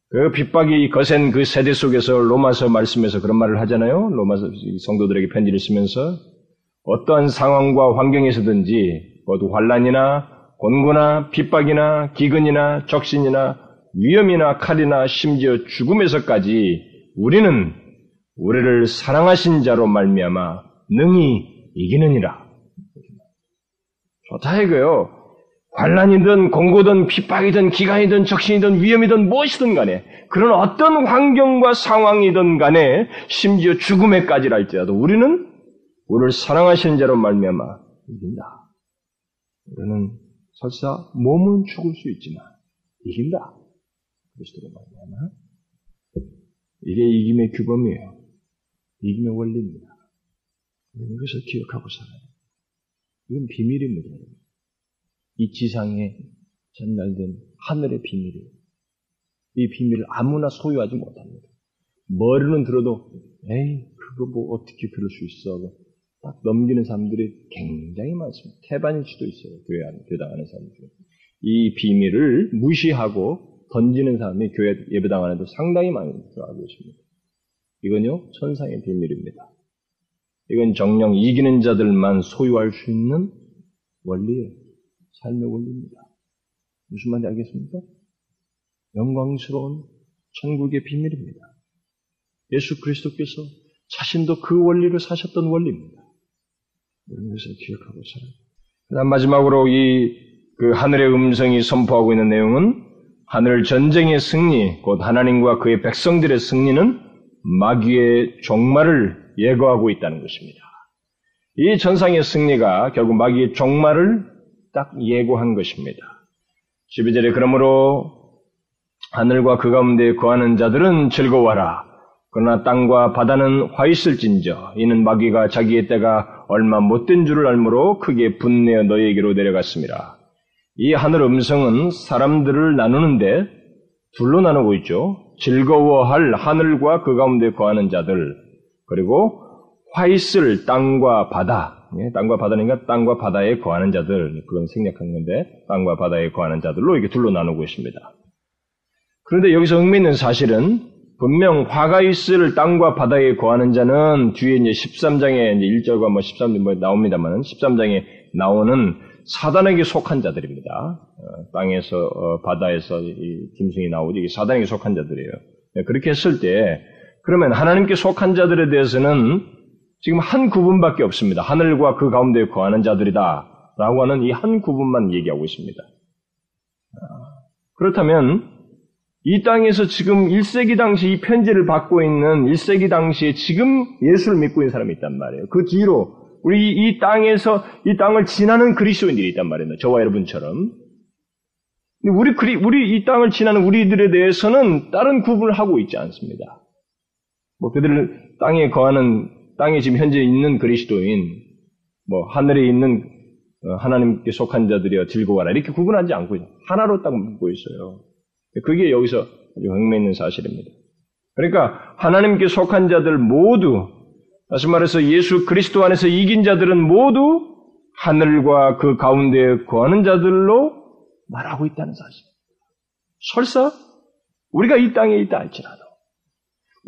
그 핍박이 거센 그 세대 속에서 로마서 말씀에서 그런 말을 하잖아요. 로마서 성도들에게 편지를 쓰면서 어떠한 상황과 환경에서든지 모두 환란이나 곤고나 핍박이나 기근이나 적신이나 위험이나 칼이나 심지어 죽음에서까지 우리는 우리를 사랑하신 자로 말미암아 능히 이기느니라. 좋다 이거요. 환란이든 공고든 핍박이든 기간이든 적신이든 위험이든 무엇이든 간에 그런 어떤 환경과 상황이든 간에 심지어 죽음에까지랄지라도 우리는 우리를 사랑하시는 자로 말미암아 이긴다. 우리는 설사 몸은 죽을 수 있지만 이긴다. 그리스도로 말미암아 이게 이김의 규범이에요. 이김의 원리입니다. 이것을 기억하고 살아요. 이건 비밀입니다. 이 지상에 전달된 하늘의 비밀이에요. 이 비밀을 아무나 소유하지 못합니다. 머리는 들어도 에이 그거 뭐 어떻게 그럴 수 있어? 딱 넘기는 사람들이 굉장히 많습니다. 태반일 수도 있어요. 교회 안, 교당 안에 사람들. 이 비밀을 무시하고 던지는 사람이 교회 예배당 안에도 상당히 많이 들어가고 있습니다. 이건요, 천상의 비밀입니다. 이건 정령 이기는 자들만 소유할 수 있는 원리예요. 삶의 원리입니다. 무슨 말인지 알겠습니까? 영광스러운 천국의 비밀입니다. 예수 그리스도께서 자신도 그 원리를 사셨던 원리입니다. 우리는 것을 기억하고 살아요. 그다음 마지막으로 이 그 하늘의 음성이 선포하고 있는 내용은 하늘 전쟁의 승리, 곧 하나님과 그의 백성들의 승리는 마귀의 종말을 예고하고 있다는 것입니다. 이 전상의 승리가 결국 마귀의 종말을 딱 예고한 것입니다. 12절에 그러므로 하늘과 그 가운데 거하는 자들은 즐거워하라. 그러나 땅과 바다는 화 있을진저 이는 마귀가 자기의 때가 얼마 못된 줄을 알므로 크게 분내어 너희에게로 내려갔습니다. 이 하늘 음성은 사람들을 나누는데 둘로 나누고 있죠. 즐거워할 하늘과 그 가운데 거하는 자들 그리고 화 있을 땅과 바다 예, 땅과 바다니까 땅과 바다에 거하는 자들 그건 생략한 건데 땅과 바다에 거하는 자들로 이렇게 둘로 나누고 있습니다. 그런데 여기서 흥미있는 사실은 분명 화가 있을 땅과 바다에 거하는 자는 뒤에 이제 13장에 이제 1절과 뭐 13절 뭐 나옵니다만은 13장에 나오는 사단에게 속한 자들입니다. 어, 땅에서 어, 바다에서 이 짐승이 나오지 사단에게 속한 자들이에요. 네, 그렇게 했을 때 그러면 하나님께 속한 자들에 대해서는 지금 한 구분밖에 없습니다. 하늘과 그 가운데 거하는 자들이다. 라고 하는 이 한 구분만 얘기하고 있습니다. 아, 그렇다면 이 땅에서 지금 1세기 당시 이 편지를 받고 있는 1세기 당시에 지금 예수를 믿고 있는 사람이 있단 말이에요. 그 뒤로 우리 이 땅에서 이 땅을 지나는 그리스도인들이 있단 말이에요. 저와 여러분처럼. 우리 그리, 우리 이 땅을 지나는 우리들에 대해서는 다른 구분을 하고 있지 않습니다. 뭐 그들을 땅에 거하는 땅에 지금 현재 있는 그리스도인, 뭐 하늘에 있는 어, 하나님께 속한 자들이여 즐거워라 이렇게 구분하지 않고 하나로 딱 묶고 있어요. 그게 여기서 흥미있는 사실입니다. 그러니까 하나님께 속한 자들 모두 다시 말해서 예수 그리스도 안에서 이긴 자들은 모두 하늘과 그 가운데에 거하는 자들로 말하고 있다는 사실. 설사 우리가 이 땅에 있다 할지라도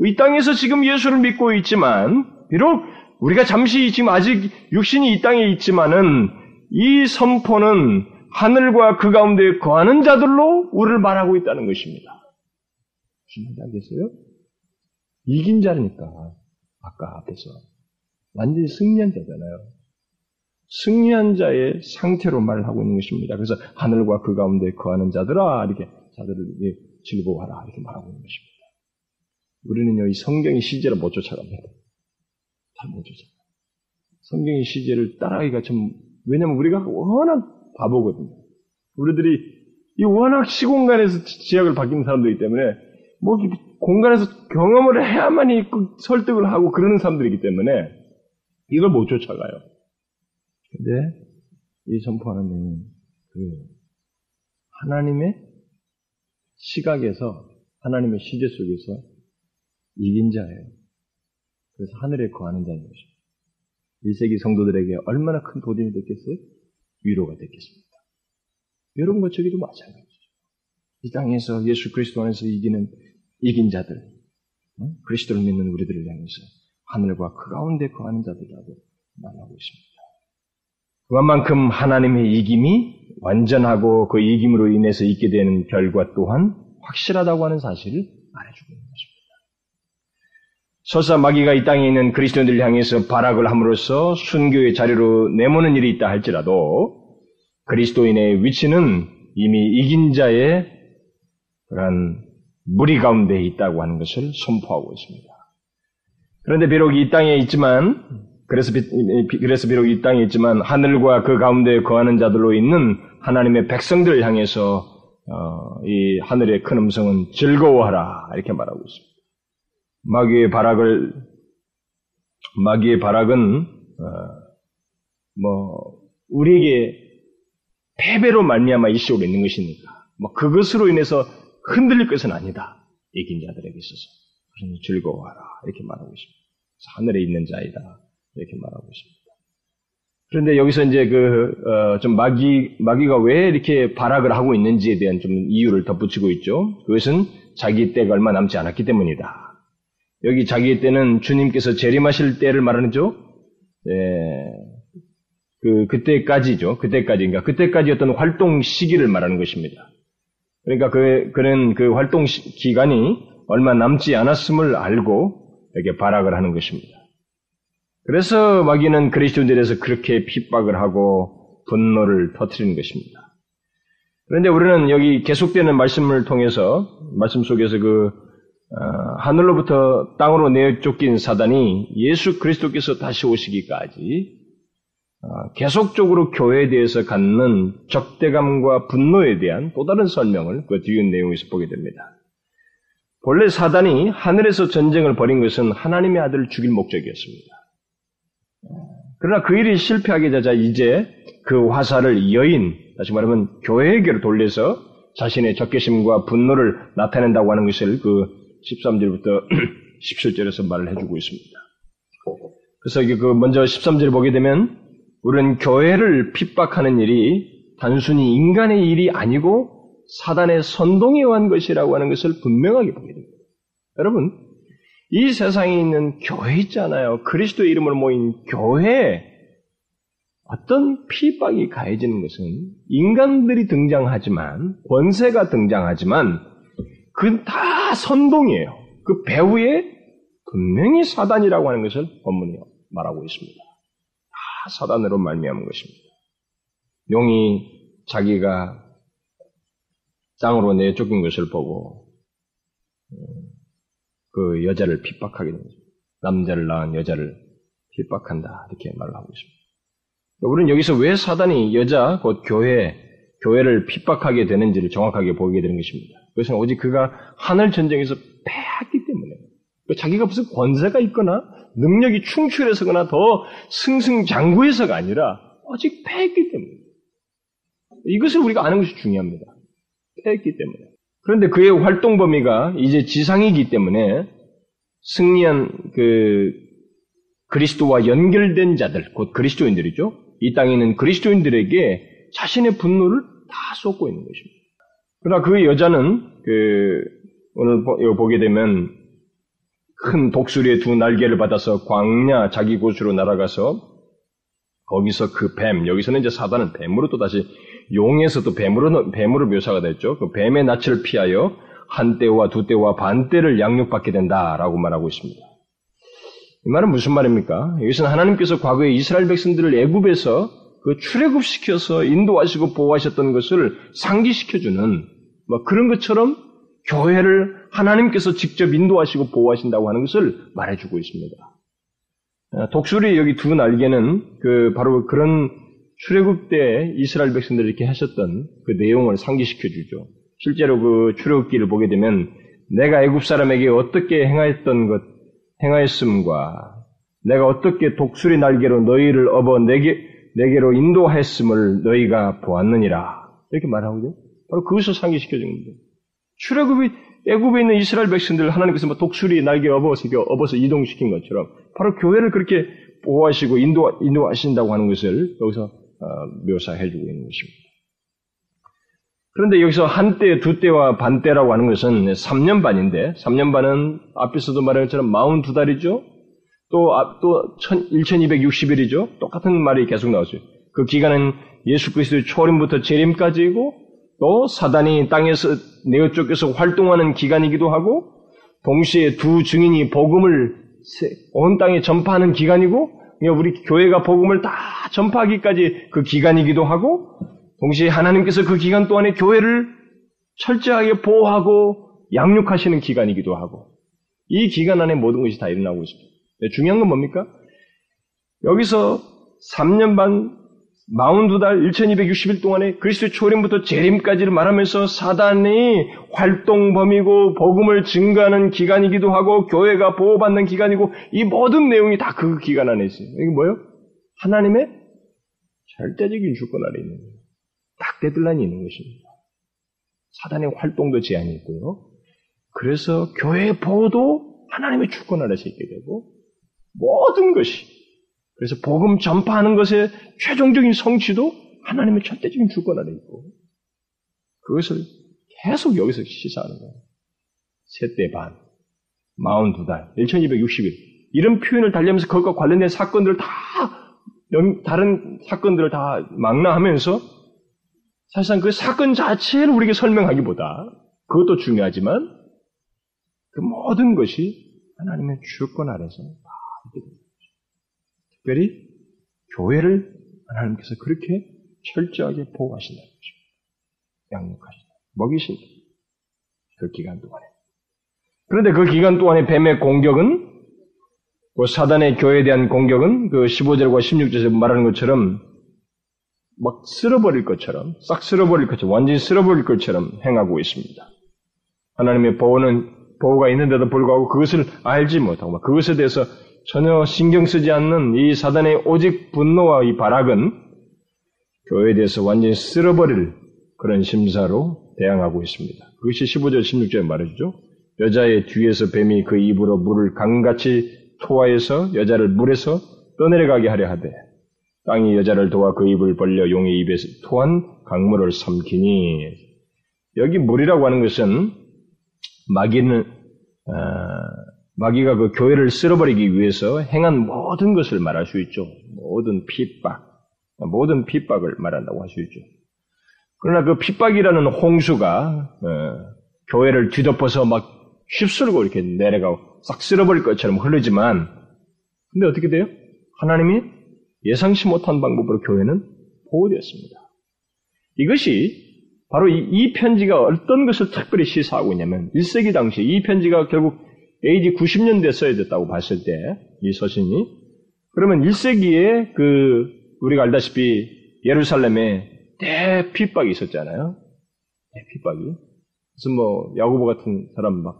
이 땅에서 지금 예수를 믿고 있지만 비록 우리가 잠시 지금 아직 육신이 이 땅에 있지만은 이 선포는 하늘과 그 가운데 거하는 자들로 우리를 말하고 있다는 것입니다. 무슨 말인지 알겠어요? 이긴 자니까 아까 앞에서 완전히 승리한 자잖아요. 승리한 자의 상태로 말을 하고 있는 것입니다. 그래서 하늘과 그 가운데 거하는 자들아 이렇게 자들을 즐거워하라 이렇게 말하고 있는 것입니다. 우리는요 이 성경의 시제를 못 쫓아갑니다. 잘 못 쫓아가. 성경의 시제를 따라하기가 좀 왜냐면 우리가 워낙 바보거든요. 우리들이 이 워낙 시공간에서 지약을 바뀌는 사람들이기 때문에 뭐 공간에서 경험을 해야만이 설득을 하고 그러는 사람들이기 때문에 이걸 못 쫓아가요. 근데 이 선포하는 내용은 그 하나님의 시각에서 하나님의 시제 속에서 이긴 자예요. 그래서 하늘에 거하는 자인 것입니다. 1세기 성도들에게 얼마나 큰 도전이 됐겠어요? 위로가 됐겠습니다. 여러분과 저기도 마찬가지죠. 이 땅에서 예수 그리스도 안에서 이기는 이긴 자들, 그리스도를 믿는 우리들을 향해서 하늘과 그 가운데 거하는 자들이라고 말하고 있습니다. 그만큼 하나님의 이김이 완전하고 그 이김으로 인해서 있게 되는 결과 또한 확실하다고 하는 사실을 말해주고 있는 것입니다. 설사 마귀가 이 땅에 있는 그리스도인들을 향해서 발악을 함으로써 순교의 자리로 내모는 일이 있다 할지라도 그리스도인의 위치는 이미 이긴 자의 그러한 무리 가운데 있다고 하는 것을 선포하고 있습니다. 그런데 비록 이 땅에 있지만 그래서, 그래서 비록 이 땅에 있지만 하늘과 그 가운데 거하는 자들로 있는 하나님의 백성들을 향해서 어, 이 하늘의 큰 음성은 즐거워하라 이렇게 말하고 있습니다. 마귀의 발악을 마귀의 발악은 어, 뭐 우리에게 패배로 말미암아 일시로 있는 것이니까 뭐 그것으로 인해서 흔들릴 것은 아니다. 이긴 자들에게 있어서. 그러니 즐거워하라. 이렇게 말하고 있습니다. 하늘에 있는 자이다. 이렇게 말하고 있습니다. 그런데 여기서 이제 그, 어, 좀 마귀, 마귀가 왜 이렇게 발악을 하고 있는지에 대한 좀 이유를 덧붙이고 있죠. 그것은 자기 때가 얼마 남지 않았기 때문이다. 여기 자기 때는 주님께서 재림하실 때를 말하는죠. 예, 그, 그때까지죠. 그때까지. 그러니까 그때까지 어떤 활동 시기를 말하는 것입니다. 그러니까 그, 그는 그 활동 시, 기간이 얼마 남지 않았음을 알고 이렇게 발악을 하는 것입니다. 그래서 마귀는 그리스도인들에서 그렇게 핍박을 하고 분노를 터뜨리는 것입니다. 그런데 우리는 여기 계속되는 말씀을 통해서 말씀 속에서 그 어, 하늘로부터 땅으로 내어 쫓긴 사단이 예수 그리스도께서 다시 오시기까지 어, 계속적으로 교회에 대해서 갖는 적대감과 분노에 대한 또 다른 설명을 그 뒤에 내용에서 보게 됩니다. 본래 사단이 하늘에서 전쟁을 벌인 것은 하나님의 아들을 죽일 목적이었습니다. 그러나 그 일이 실패하게 되자 이제 그 화살을 여인, 다시 말하면 교회에게로 돌려서 자신의 적개심과 분노를 나타낸다고 하는 것을 그 13절부터 17절에서 <clears throat> 말을 해주고 있습니다. 그래서 그 먼저 13절 보게 되면 우리는 교회를 핍박하는 일이 단순히 인간의 일이 아니고 사단의 선동에 의한 것이라고 하는 것을 분명하게 보게 됩니다. 여러분, 이 세상에 있는 교회 있잖아요. 그리스도의 이름으로 모인 교회에 어떤 핍박이 가해지는 것은 인간들이 등장하지만, 권세가 등장하지만, 그건 다 선동이에요. 그 배후에 분명히 사단이라고 하는 것을 본문이 말하고 있습니다. 다 사단으로 말미암은 것입니다. 용이 자기가 땅으로 내쫓긴 것을 보고 그 여자를 핍박하게 됩니다. 남자를 낳은 여자를 핍박한다 이렇게 말을 하고 있습니다. 우리는 여기서 왜 사단이 여자 곧 교회 교회를 핍박하게 되는지를 정확하게 보게 되는 것입니다. 그것은 오직 그가 하늘 전쟁에서 패했기 때문에 그 자기가 무슨 권세가 있거나 능력이 충출해서거나 더 승승장구해서가 아니라 오직 패했기 때문에 이것을 우리가 아는 것이 중요합니다. 패했기 때문에 그런데 그의 활동 범위가 이제 지상이기 때문에 승리한 그 그리스도와 연결된 자들, 곧 그리스도인들이죠. 이 땅에 있는 그리스도인들에게 자신의 분노를 다 쏟고 있는 것입니다. 그러나 그 여자는 그 오늘 보게 되면 큰 독수리의 두 날개를 받아서 광야 자기 곳으로 날아가서 거기서 그 뱀, 여기서는 이제 사단은 뱀으로 또 다시 용에서도 뱀으로, 뱀으로 묘사가 됐죠. 그 뱀의 낯을 피하여 한 때와 두 때와 반 때를 양육받게 된다라고 말하고 있습니다. 이 말은 무슨 말입니까? 여기서는 하나님께서 과거에 이스라엘 백성들을 애굽에서 그 출애굽시켜서 인도하시고 보호하셨던 것을 상기시켜주는 뭐 그런 것처럼 교회를 하나님께서 직접 인도하시고 보호하신다고 하는 것을 말해주고 있습니다. 아, 독수리 여기 두 날개는 그 바로 그런 출애굽 때 이스라엘 백성들이 이렇게 하셨던 그 내용을 상기시켜 주죠. 실제로 그 출애굽기를 보게 되면 내가 애굽 사람에게 어떻게 행하였던 것 행하였음과 내가 어떻게 독수리 날개로 너희를 업어 내게 내게로 인도하였음을 너희가 보았느니라 이렇게 말하거든요. 바로 그것을 상기시켜 준 겁니다. 출애굽이 애굽에 있는 이스라엘 백성들 하나님께서 뭐 독수리 날개 업어서 업어서 이동시킨 것처럼 바로 교회를 그렇게 보호하시고 인도 인도하신다고 하는 것을 여기서 어, 묘사해주고 있는 것입니다. 그런데 여기서 한때, 두때와 반때라고 하는 것은 3년 반인데, 3년 반은 앞에서도 말한 것처럼 42달이죠? 또, 또 1260일이죠? 똑같은 말이 계속 나왔어요. 그 기간은 예수 그리스도의 초림부터 재림까지이고, 또 사단이 땅에서 내어 쫓겨서 활동하는 기간이기도 하고, 동시에 두 증인이 복음을 온 땅에 전파하는 기간이고, 우리 교회가 복음을 다 전파하기까지 그 기간이기도 하고, 동시에 하나님께서 그 기간 동안에 교회를 철저하게 보호하고 양육하시는 기간이기도 하고, 이 기간 안에 모든 것이 다 일어나고 있습니다. 중요한 건 뭡니까? 여기서 3년 반, 42달, 1260일 동안에 그리스도의 초림부터 재림까지를 말하면서 사단이 활동 범위고 복음을 증가하는 기간이기도 하고 교회가 보호받는 기간이고 이 모든 내용이 다 그 기간 안에 있어요. 이게 뭐예요? 하나님의 절대적인 주권 아래 있는 거예요. 딱 데들란이 있는 것입니다. 사단의 활동도 제한이 있고요. 그래서 교회의 보호도 하나님의 주권 아래서 있게 되고 모든 것이 그래서 복음 전파하는 것의 최종적인 성취도 하나님의 절대적인 주권 아래 있고 그것을 계속 여기서 시사하는 거예요. 세대 반, 42달, 1260일 이런 표현을 달리면서 그것과 관련된 사건들을 다 다른 사건들을 다 망라하면서 사실상 그 사건 자체를 우리에게 설명하기보다 그것도 중요하지만 그 모든 것이 하나님의 주권 아래서. 특별히 교회를 하나님께서 그렇게 철저하게 보호하신다는 것입니다. 양육하신다. 먹이신다. 그 기간 동안에. 그런데 그 기간 동안에 뱀의 공격은 그 사단의 교회에 대한 공격은 그 15절과 16절에서 말하는 것처럼 막 쓸어버릴 것처럼 싹 쓸어버릴 것처럼 완전히 쓸어버릴 것처럼 행하고 있습니다. 하나님의 보호는 보호가 있는데도 불구하고 그것을 알지 못하고 그것에 대해서 전혀 신경 쓰지 않는 이 사단의 오직 분노와 이 발악은 교회에 대해서 완전히 쓸어버릴 그런 심사로 대항하고 있습니다. 그것이 15절, 16절에 말해주죠. 여자의 뒤에서 뱀이 그 입으로 물을 강같이 토하여서 여자를 물에서 떠내려가게 하려 하되 땅이 여자를 도와 그 입을 벌려 용의 입에서 토한 강물을 삼키니 여기 물이라고 하는 것은 마귀는 어, 마귀가 그 교회를 쓸어버리기 위해서 행한 모든 것을 말할 수 있죠. 모든 핍박, 모든 핍박을 말한다고 할 수 있죠. 그러나 그 핍박이라는 홍수가 어, 교회를 뒤덮어서 막 휩쓸고 이렇게 내려가고 싹 쓸어버릴 것처럼 흐르지만 근데 어떻게 돼요? 하나님이 예상치 못한 방법으로 교회는 보호되었습니다. 이것이 바로 이, 이, 편지가 어떤 것을 특별히 시사하고 있냐면 1세기 당시 이 편지가 결국 AD 90년대 써야 됐다고 봤을 때 이 서신이 그러면 1세기에 그 우리가 알다시피 예루살렘에 대핍박이 있었잖아요. 대핍박이. 무슨 뭐 야구보 같은 사람 막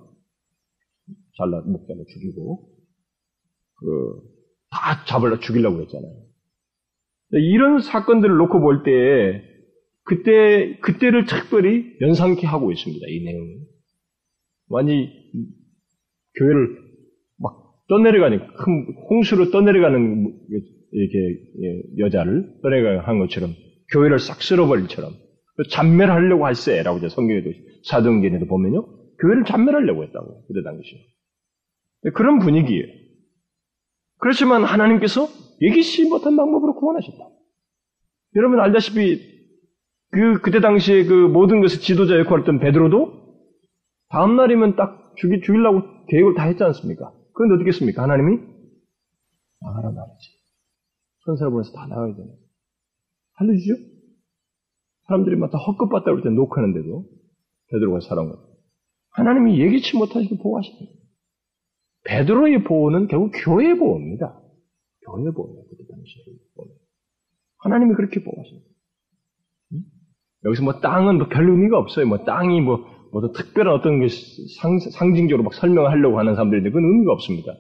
잘라 목자를 죽이고 그 다 잡으려 죽이려고 했잖아요. 이런 사건들을 놓고 볼 때 그때 그때를 특별히 연상케 하고 있습니다. 이 내용이 완전히 교회를 막 떠내려가는 큰 홍수로 떠내려가는 이렇게 예, 여자를 떠내려가는 것처럼 교회를 싹 쓸어버릴처럼 잔멸하려고 할세라고 이제 성경에도 사도행전에도 보면요 교회를 잔멸하려고 했다고 그때 당시에 그런 분위기예요. 그렇지만 하나님께서 예기치 못한 방법으로 구원하셨다. 여러분 알다시피 그 그때 당시에 그 모든 것을 지도자 역할을 했던 베드로도 다음 날이면 딱 죽이 죽이려고 계획을 다 했지 않습니까? 그런데 어떻게 했습니까? 하나님이 나가라 말이지. 천사를 보내서 다 나가야 되네. 살려주죠? 사람들이 막 다 헛것봤다 그럴 때 녹하는데도 베드로가 살아온 거예요. 하나님이 예기치 못하시게 보호하시는 거예요. 베드로의 보호는 결국 교회의 보호입니다. 교회의 보호예요. 그때 당시에. 하나님이 그렇게 보호하십니다. 여기서 뭐 땅은 뭐 별 의미가 없어요. 뭐 땅이 뭐, 뭐 특별한 어떤 그 상, 상징적으로 막 설명하려고 하는 사람들인데 그건 의미가 없습니다.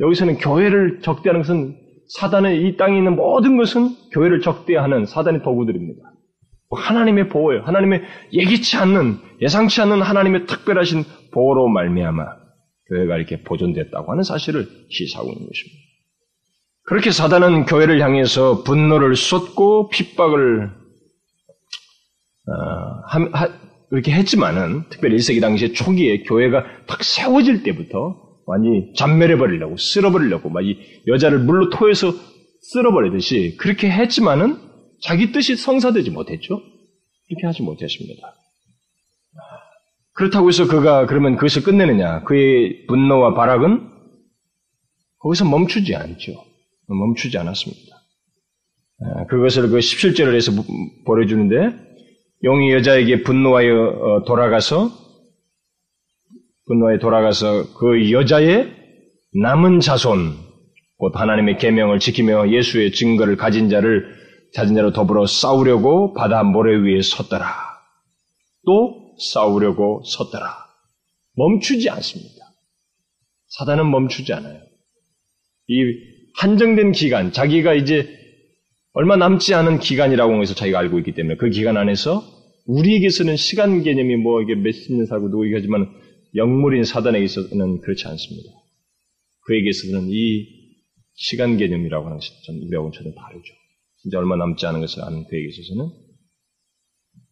여기서는 교회를 적대하는 것은 사단의 이 땅에 있는 모든 것은 교회를 적대하는 사단의 도구들입니다. 뭐 하나님의 보호예요. 하나님의 예기치 않는 예상치 않는 하나님의 특별하신 보호로 말미암아 교회가 이렇게 보존됐다고 하는 사실을 시사하고 있는 것입니다. 그렇게 사단은 교회를 향해서 분노를 쏟고 핍박을 어, 하, 이렇게 했지만은 특별히 1세기 당시에 초기에 교회가 딱 세워질 때부터 완전히 잔멸해버리려고 쓸어버리려고 막 이 여자를 물로 토해서 쓸어버리듯이 그렇게 했지만은 자기 뜻이 성사되지 못했죠. 그렇게 하지 못했습니다. 그렇다고 해서 그가 그러면 그것을 끝내느냐? 그의 분노와 발악은 거기서 멈추지 않죠. 멈추지 않았습니다. 아, 그것을 그 17절을 해서 보여주는데 용이 여자에게 분노하여 어, 돌아가서 분노하여 돌아가서 그 여자의 남은 자손 곧 하나님의 계명을 지키며 예수의 증거를 가진 자를 가진 자로 더불어 싸우려고 바다 모래 위에 섰더라. 또 싸우려고 섰더라. 멈추지 않습니다. 사단은 멈추지 않아요. 이 한정된 기간, 자기가 이제 얼마 남지 않은 기간이라고 해서 자기가 알고 있기 때문에 그 기간 안에서 우리에게서는 시간 개념이 뭐 이게 몇십 년 살고 누구에게 하지만 영물인 사단에게서는 그렇지 않습니다. 그에게서는 이 시간 개념이라고 하는 것이 전 우리하고는 전혀 다르죠. 진짜 얼마 남지 않은 것을 아는 그에게 있어서는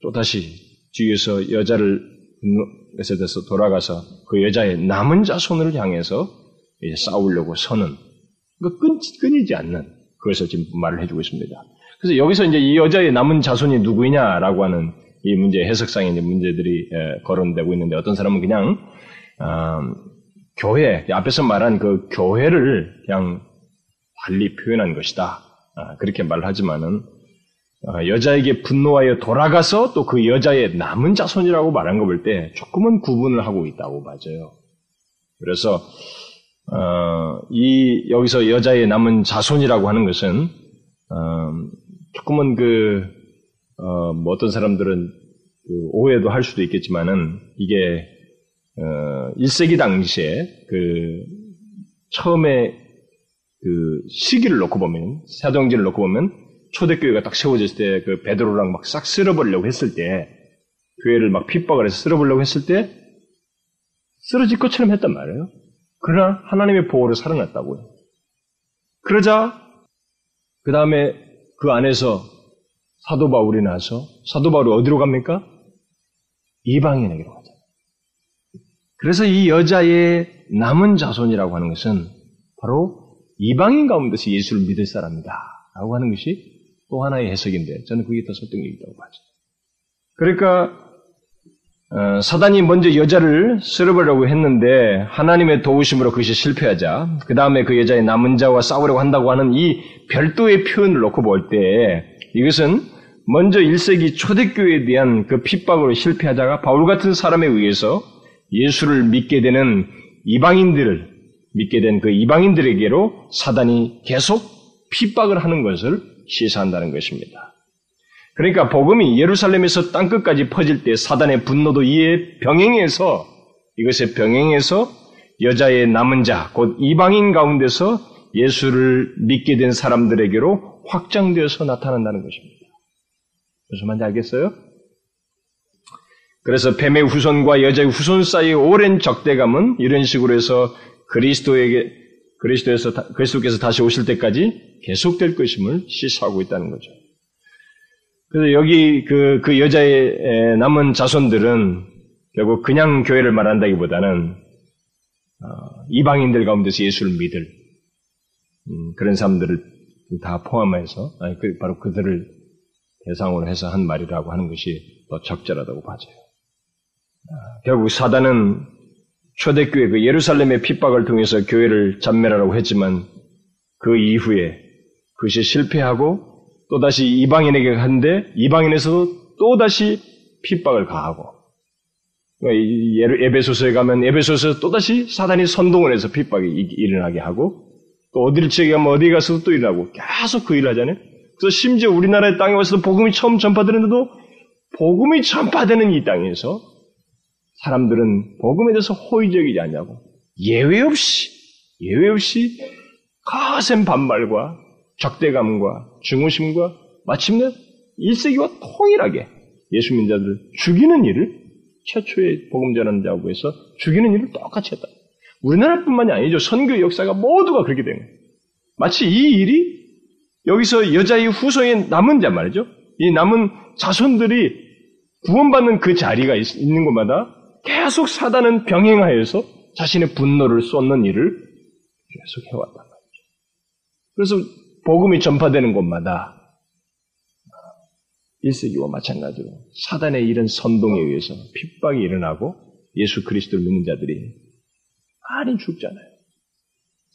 또다시 뒤에서 여자를 것에 대해서 돌아가서 그 여자의 남은 자손을 향해서 이제 싸우려고 서는 그 끊, 끊이지 않는 그것을 지금 말을 해주고 있습니다. 그래서 여기서 이제 이 여자의 남은 자손이 누구이냐라고 하는 이 문제 해석상의 문제들이 거론되고 있는데 어떤 사람은 그냥 어, 교회 앞에서 말한 그 교회를 그냥 달리 표현한 것이다 아, 그렇게 말하지만은 어, 여자에게 분노하여 돌아가서 또 그 여자의 남은 자손이라고 말한 거 볼 때 조금은 구분을 하고 있다고 맞아요. 그래서 어, 이 여기서 여자의 남은 자손이라고 하는 것은 어, 조금은 그 어, 뭐 어떤 사람들은 그 오해도 할 수도 있겠지만은 이게 어, 1세기 당시에 그 처음에 그 시기를 놓고 보면 사정기를 놓고 보면 초대교회가 딱 세워졌을 때 그 베드로랑 막 싹 쓸어버리려고 했을 때 교회를 막 핍박을 해서 쓸어버리려고 했을 때 쓰러질 것처럼 했단 말이에요. 그러나 하나님의 보호로 살아났다고요. 그러자 그 다음에 그 안에서 사도 바울이 나서 사도 바울이 어디로 갑니까? 이방인에게로 가죠. 그래서 이 여자의 남은 자손이라고 하는 것은 바로 이방인 가운데서 예수를 믿을 사람이다. 라고 하는 것이 또 하나의 해석인데 저는 그게 더 설득력이라고 봐죠. 그러니까 어, 사단이 먼저 여자를 쓸어버리려고 했는데 하나님의 도우심으로 그것이 실패하자 그 다음에 그 여자의 남은 자와 싸우려고 한다고 하는 이 별도의 표현을 놓고 볼 때 이것은 먼저 1세기 초대교회에 대한 그 핍박으로 실패하다가 바울 같은 사람에 의해서 예수를 믿게 되는 이방인들을 믿게 된 그 이방인들에게로 사단이 계속 핍박을 하는 것을 시사한다는 것입니다. 그러니까 복음이 예루살렘에서 땅끝까지 퍼질 때 사단의 분노도 이에 병행해서 이것에 병행해서 여자의 남은 자, 곧 이방인 가운데서 예수를 믿게 된 사람들에게로 확장되어서 나타난다는 것입니다. 무슨 말인지 알겠어요? 그래서 뱀의 후손과 여자의 후손 사이의 오랜 적대감은 이런 식으로 해서 그리스도에게 그리스도에서 그리스도께서 다시 오실 때까지 계속될 것임을 시사하고 있다는 거죠. 그래서 여기 그, 그 여자의 남은 자손들은 결국 그냥 교회를 말한다기보다는 어, 이방인들 가운데서 예수를 믿을 음, 그런 사람들을 다 포함해서 그, 바로 그들을 대상으로 해서 한 말이라고 하는 것이 더 적절하다고 봐져요. 아, 결국 사단은 초대교회 그 예루살렘의 핍박을 통해서 교회를 잔멸하라고 했지만 그 이후에 그것이 실패하고 또다시 이방인에게 갔는데 이방인에서도 또다시 핍박을 가하고 그러니까 에베소서에 가면 에베소서에서 또다시 사단이 선동을 해서 핍박이 일어나게 하고 또 어디를 지에 가면 어디 가서도 또 일어나고 계속 그 일을 하잖아요. 그래서 심지어 우리나라의 땅에 와서도 복음이 처음 전파되는데도 복음이 전파되는 이 땅에서 사람들은 복음에 대해서 호의적이지 않냐고 예외 없이 예외 없이 거센 반발과 적대감과 증오심과 마침내 1세기와 통일하게 예수 민자들을 죽이는 일을 최초의 복음 전하는 자고 해서 죽이는 일을 똑같이 했다. 우리나라뿐만이 아니죠. 선교 역사가 모두가 그렇게 된 거예요. 마치 이 일이 여기서 여자의 후손에 남은 자 말이죠. 이 남은 자손들이 구원받는 그 자리가 있, 는 곳마다 계속 사단은 병행하여서 자신의 분노를 쏟는 일을 계속 해왔단 말이죠. 그래서 복음이 전파되는 곳마다 1세기와 마찬가지로 사단의 이런 선동에 의해서 핍박이 일어나고 예수 그리스도를 믿는 자들이 많이 죽잖아요.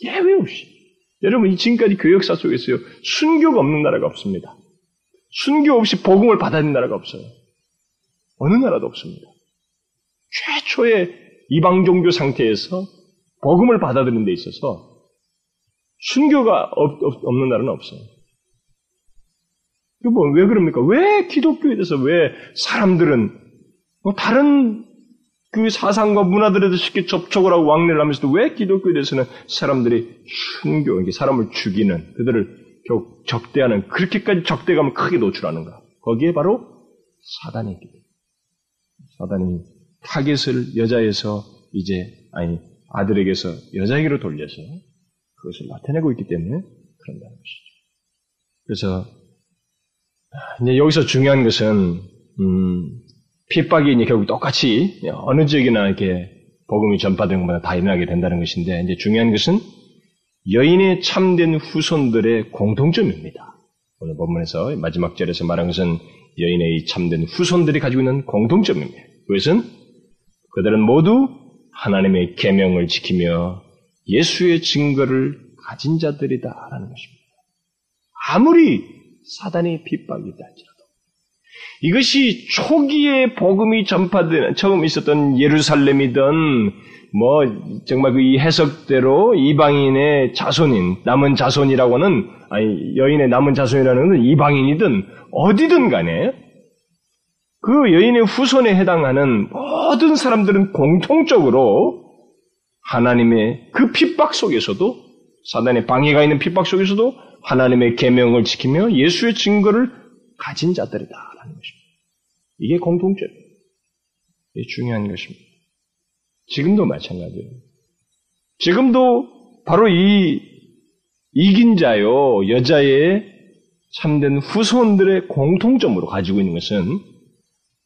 예외 없이. 여러분, 이 지금까지 교역사 속에서요, 순교가 없는 나라가 없습니다. 순교 없이 복음을 받아들인 나라가 없어요. 어느 나라도 없습니다. 최초의 이방 종교 상태에서 복음을 받아들이는 데 있어서 순교가 없, 는 나라는 없어요. 그 뭐, 왜 그럽니까? 왜 기독교에 대해서 왜 사람들은 뭐 다른 그 사상과 문화들에도 쉽게 접촉을 하고 왕래를 하면서도 왜 기독교에 대해서는 사람들이 순교, 사람을 죽이는, 그들을 적대하는, 그렇게까지 적대감을 크게 노출하는가? 거기에 바로 사단이 있기. 사단이 타겟을 여자에서 이제 아니 아들에게서 여자에게로 돌려서 그것을 나타내고 있기 때문에 그런다는 것이죠. 그래서 이제 여기서 중요한 것은 음, 핍박이 이제 결국 똑같이 어느 지역이나 이렇게 복음이 전파되는 것마다 다 일어나게 된다는 것인데 이제 중요한 것은 여인의 참된 후손들의 공통점입니다. 오늘 본문에서 마지막 절에서 말한 것은 여인의 참된 후손들이 가지고 있는 공통점입니다. 그것은 그들은 모두 하나님의 계명을 지키며 예수의 증거를 가진 자들이다라는 것입니다. 아무리 사단의 핍박이 있다 할지라도 이것이 초기에 복음이 전파되는 처음 있었던 예루살렘이든 뭐 정말 그 이 해석대로 이방인의 자손인 남은 자손이라고는 아니 여인의 남은 자손이라는 것은 이방인이든 어디든 간에 그 여인의 후손에 해당하는 모든 사람들은 공통적으로 하나님의 그 핍박 속에서도 사단의 방해가 있는 핍박 속에서도 하나님의 계명을 지키며 예수의 증거를 가진 자들이다 라는 것입니다. 이게 공통점이에요. 이게 중요한 것입니다. 지금도 마찬가지예요. 지금도 바로 이 이긴 자요 여자의 참된 후손들의 공통점으로 가지고 있는 것은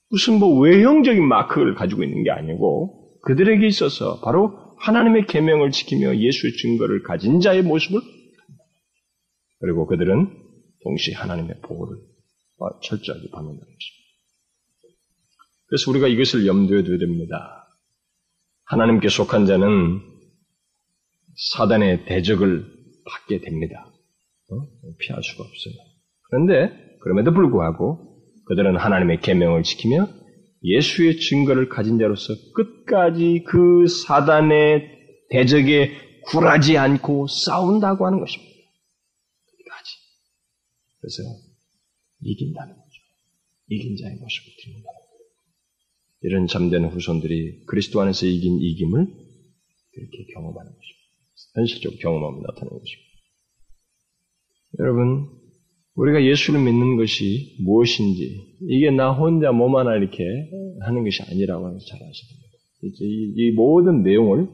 무슨 뭐 외형적인 마크를 가지고 있는 게 아니고 그들에게 있어서 바로 하나님의 계명을 지키며 예수의 증거를 가진 자의 모습을 그리고 그들은 동시에 하나님의 보호를 철저하게 받는다는 것입니다. 그래서 우리가 이것을 염두에 둬야 됩니다. 하나님께 속한 자는 사단의 대적을 받게 됩니다. 어? 피할 수가 없어요. 그런데 그럼에도 불구하고 그들은 하나님의 계명을 지키며 예수의 증거를 가진 자로서 끝까지 그 사단의 대적에 굴하지 않고 싸운다고 하는 것입니다. 끝까지. 그래서 이긴다는 거죠. 이긴 자의 모습을 드린다는 거예요. 이런 잠든 후손들이 그리스도 안에서 이긴 이김을 그렇게 경험하는 것입니다. 현실적으로 경험하면 나타나는 것입니다. 여러분, 우리가 예수를 믿는 것이 무엇인지, 이게 나 혼자 몸 하나 이렇게 하는 것이 아니라고 하는 잘 아셔야 됩니다. 이, 이 모든 내용을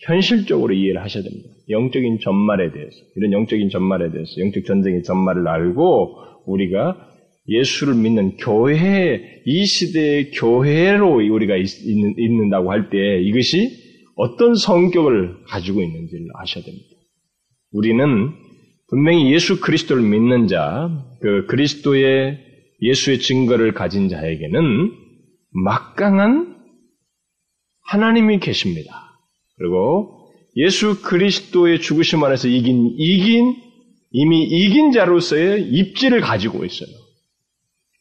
현실적으로 이해를 하셔야 됩니다. 영적인 전말에 대해서, 이런 영적인 전말에 대해서, 영적 전쟁의 전말을 알고, 우리가 예수를 믿는 교회, 이 시대의 교회로 우리가 있는, 있는 다고 할 때 이것이 어떤 성격을 가지고 있는지를 아셔야 됩니다. 우리는 분명히 예수 그리스도를 믿는 자, 그 그리스도의 예수의 증거를 가진 자에게는 막강한 하나님이 계십니다. 그리고 예수 그리스도의 죽으심 안에서 이긴, 이긴, 이미 이긴 자로서의 입지를 가지고 있어요.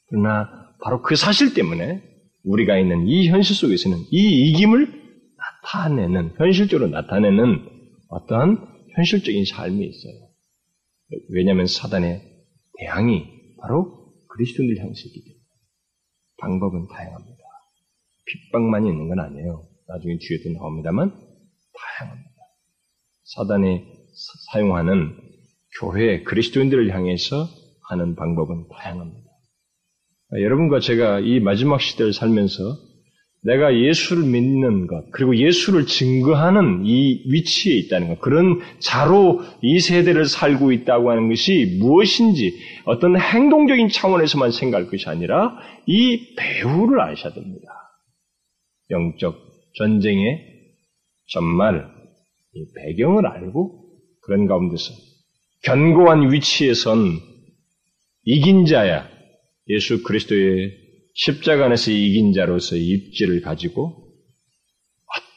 그러나 바로 그 사실 때문에 우리가 있는 이 현실 속에서는 이 이김을 나타내는, 현실적으로 나타내는 어떠한 현실적인 삶이 있어요. 왜냐하면 사단의 대항이 바로 그리스도인을 향해서 있기 때문에 방법은 다양합니다. 핍박만 있는 건 아니에요. 나중에 뒤에도 나옵니다만 다양합니다. 사단이 사용하는 교회 그리스도인들을 향해서 하는 방법은 다양합니다. 여러분과 제가 이 마지막 시대를 살면서 내가 예수를 믿는 것, 그리고 예수를 증거하는 이 위치에 있다는 것, 그런 자로 이 세대를 살고 있다고 하는 것이 무엇인지 어떤 행동적인 차원에서만 생각할 것이 아니라 이 배후를 아셔야 됩니다. 영적 전쟁의 전말, 이 배경을 알고 그런 가운데서 견고한 위치에선 이긴 자야 예수 그리스도의 십자가 안에서 이긴 자로서 입지를 가지고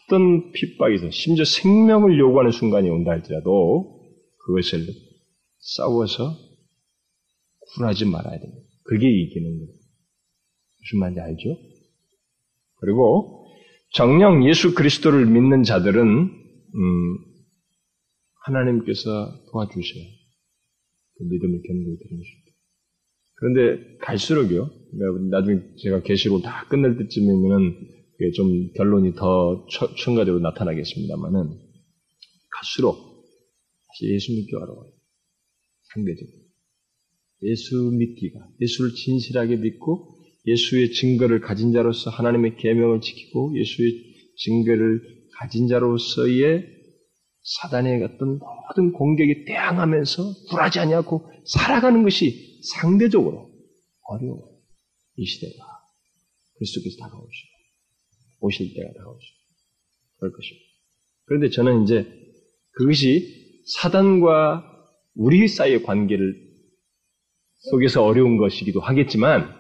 어떤 핍박에서 심지어 생명을 요구하는 순간이 온다 할지라도 그것을 싸워서 굴하지 말아야 됩니다. 그게 이기는 거예요. 무슨 말인지 알죠? 그리고 정령 예수 그리스도를 믿는 자들은 음, 하나님께서 도와주셔요. 그 믿음을 견고히 드리십니다. 그런데 갈수록요, 나중에 제가 계시록 다 끝낼 때쯤이면은 좀 결론이 더 첨가적으로 나타나겠습니다만은 갈수록 다시 예수 믿기 어려워요. 상대적으로. 예수 믿기가, 예수를 진실하게 믿고 예수의 증거를 가진 자로서 하나님의 계명을 지키고 예수의 증거를 가진 자로서의 사단의 어떤 모든 공격에 대항하면서 굴하지 아니하고 살아가는 것이 상대적으로 어려워요. 이 시대가 그리스도께서 다가오시고 오실 때가 다가오시고 그럴 것입니다. 그런데 저는 이제 그것이 사단과 우리 사이의 관계를 속에서 어려운 것이기도 하겠지만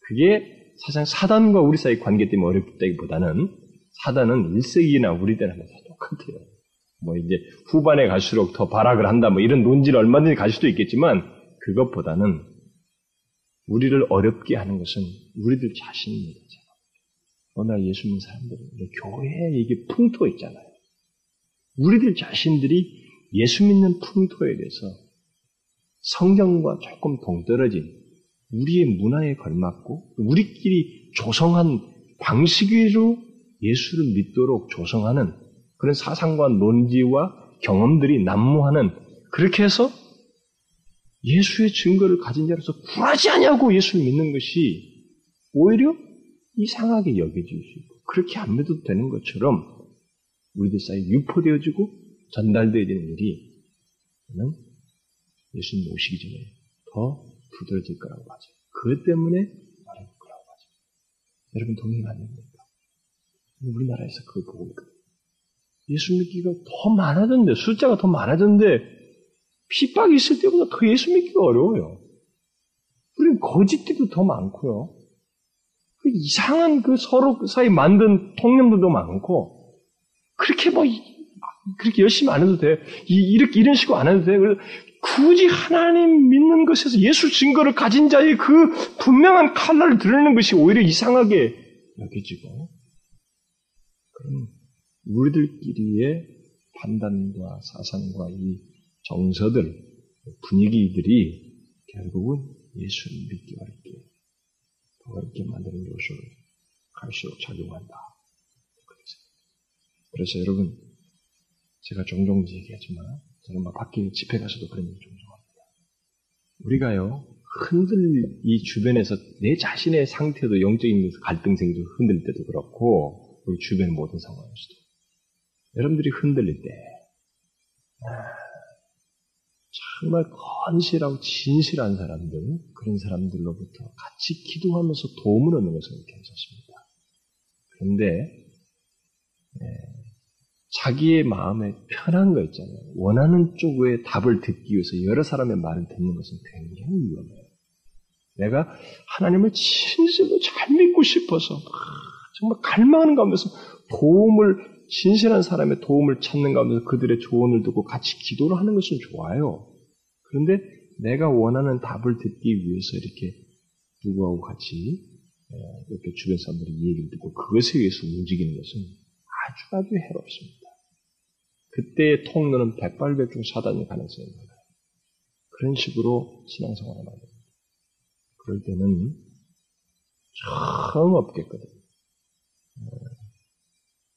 그게 사실 사단과 우리 사이의 관계 때문에 어렵다기보다는 사단은 일세기나 우리 때나 다 똑같아요. 뭐 이제 후반에 갈수록 더 발악을 한다 뭐 이런 논지를 얼마든지 갈 수도 있겠지만 그것보다는 우리를 어렵게 하는 것은 우리들 자신입니다. 오늘 예수 믿는 사람들은 교회에 이게 풍토 있잖아요. 우리들 자신들이 예수 믿는 풍토에 대해서 성경과 조금 동떨어진 우리의 문화에 걸맞고 우리끼리 조성한 방식으로 예수를 믿도록 조성하는 그런 사상과 논지와 경험들이 난무하는 그렇게 해서 예수의 증거를 가진 자로서 굴하지 않냐고 예수를 믿는 것이 오히려 이상하게 여겨질 수 있고 그렇게 안 믿어도 되는 것처럼 우리들 사이에 유포되어지고 전달되어야 되는 일이 저는 예수님 오시기 전에 더 두드러질 거라고 하죠. 그것 때문에 어려울 거라고 하죠. 여러분 동의 안 됩니까? 우리나라에서 그걸 보고 있거든요. 예수 믿기가 더 많아졌는데, 숫자가 더 많아졌는데, 핍박이 있을 때보다 더 예수 믿기가 어려워요. 우리는 거짓들도 더 많고요. 그 이상한 그 서로 사이 만든 통념들도 많고, 그렇게 뭐, 그렇게 열심히 안 해도 돼. 이, 이렇게, 이런 식으로 안 해도 돼. 굳이 하나님 믿는 것에서 예수 증거를 가진 자의 그 분명한 칼날을 드러내는 것이 오히려 이상하게 여겨지고, 그럼 우리들끼리의 판단과 사상과 이 정서들, 분위기들이 결국은 예수를 믿기 어렵게, 더 어렵게 만드는 요소를 갈수록 작용한다. 그래서 여러분, 제가 종종 얘기하지만, 저는 막 밖에 집회 가서도 그런 얘기 종종 합니다. 우리가요, 흔들, 이 주변에서 내 자신의 상태도 영적인 갈등 생기고 흔들 때도 그렇고, 우리 주변 모든 상황에서도. 여러분들이 흔들릴 때, 정말 건실하고 진실한 사람들, 그런 사람들로부터 같이 기도하면서 도움을 얻는 것은 괜찮습니다. 그런데, 네, 자기의 마음에 편한 거 있잖아요. 원하는 쪽의 답을 듣기 위해서 여러 사람의 말을 듣는 것은 굉장히 위험해요. 내가 하나님을 진실로 잘 믿고 싶어서 정말 갈망하는 가운데서 도움을 신실한 사람의 도움을 찾는 가운데서 그들의 조언을 듣고 같이 기도를 하는 것은 좋아요. 그런데 내가 원하는 답을 듣기 위해서 이렇게 누구하고 같이 이렇게 주변 사람들이 얘기를 듣고 그것에 의해서 움직이는 것은 아주 아주 해롭습니다. 그때의 통로는 백발백중 사단이 가능성이 많아요. 그런 식으로 신앙생활을 겁니다. 그럴 때는 정 없겠거든요.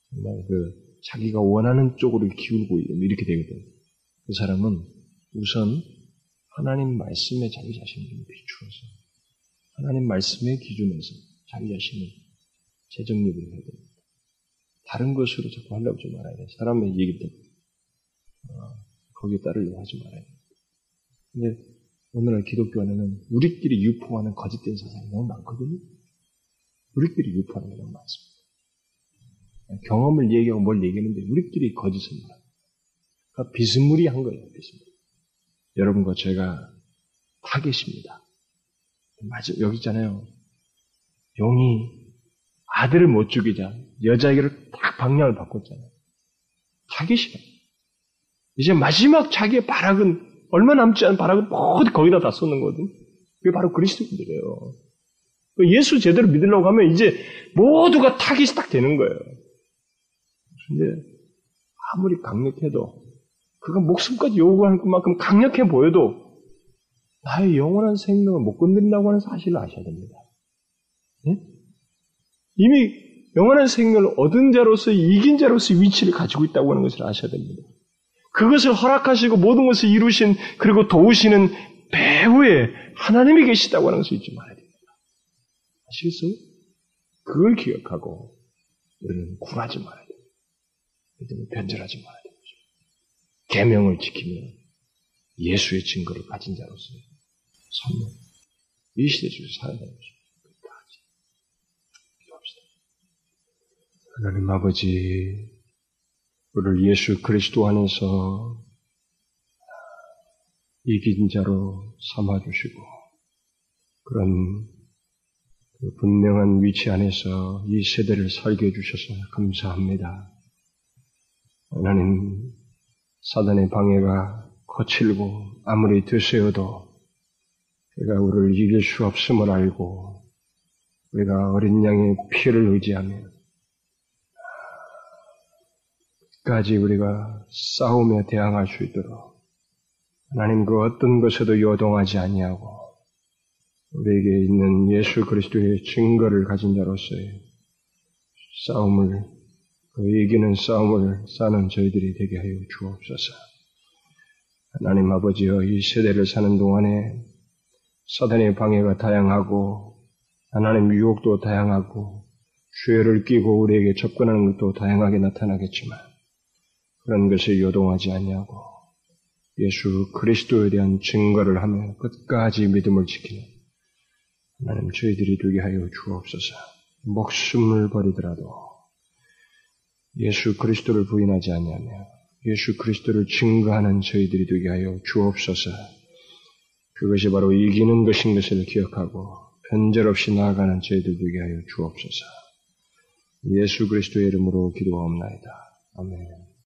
정말 그 자기가 원하는 쪽으로 기울고 이렇게 되거든. 그 사람은 우선 하나님 말씀에 자기 자신을 비추어서 하나님 말씀의 기준에서 자기 자신을 재정립을 해야 됩니다. 다른 것으로 자꾸 하려고 하지 말아야 돼. 사람의 얘기 때문에. 어, 거기에 따르려고 하지 말아야 돼. 근데 오늘날 기독교 안에는 우리끼리 유포하는 거짓된 사상이 너무 많거든요. 우리끼리 유포하는 게 너무 많습니다. 경험을 얘기하고 뭘 얘기하는데 우리끼리 거짓을 말합니다. 그러니까 비스무리한 거예요, 비스무리. 여러분과 제가 타겟입니다. 맞아, 여기 있잖아요. 용이 아들을 못 죽이자 여자에게를 딱 방향을 바꿨잖아요. 타겟이다. 이제 마지막 자기의 발악은 얼마 남지 않은 발악은 모두 거기다 다 쏟는 거거든. 그게 바로 그리스도인들이에요. 예수 제대로 믿으려고 하면 이제 모두가 타깃이 딱 되는 거예요. 근데 아무리 강력해도 그가 목숨까지 요구할 것만큼 강력해 보여도 나의 영원한 생명을 못 건드린다고 하는 사실을 아셔야 됩니다. 예? 이미 영원한 생명을 얻은 자로서 이긴 자로서 위치를 가지고 있다고 하는 것을 아셔야 됩니다. 그것을 허락하시고 모든 것을 이루신 그리고 도우시는 배후에 하나님이 계시다고 하는 것을 잊지 말아야 됩니다. 아시겠어요? 그걸 기억하고 우리는 굴하지 말아야 돼요. 믿음을 변절하지 말아야 되죠. 계명을 지키며 예수의 증거를 가진 자로서 선물 이 시대 속에서 살아야 되는 것입니다. 기도합시다. 하나님 아버지, 우리를 예수 그리스도 안에서 이긴 자로 삼아주시고, 그런 그 분명한 위치 안에서 이 세대를 살게 해주셔서 감사합니다. 하나님, 사단의 방해가 거칠고 아무리 드세어도 우리가 우리를 이길 수 없음을 알고 우리가 어린 양의 피를 의지하며 끝까지 우리가 싸우며 대항할 수 있도록 하나님 그 어떤 것에도 요동하지 아니하고 우리에게 있는 예수 그리스도의 증거를 가진 자로서의 싸움을 그 이기는 싸움을 싸는 저희들이 되게 하여 주옵소서. 하나님 아버지여 이 세대를 사는 동안에 사단의 방해가 다양하고 하나님 유혹도 다양하고 죄를 끼고 우리에게 접근하는 것도 다양하게 나타나겠지만 그런 것에 요동하지 아니하고 예수 그리스도에 대한 증거를 하며 끝까지 믿음을 지키는 하나님 저희들이 되게 하여 주옵소서. 목숨을 버리더라도 예수 그리스도를 부인하지 아니하며 예수 그리스도를 증거하는 저희들이 되게 하여 주옵소서. 그것이 바로 이기는 것인 것을 기억하고 변절 없이 나아가는 저희들 되게 하여 주옵소서. 예수 그리스도의 이름으로 기도하옵나이다. 아멘.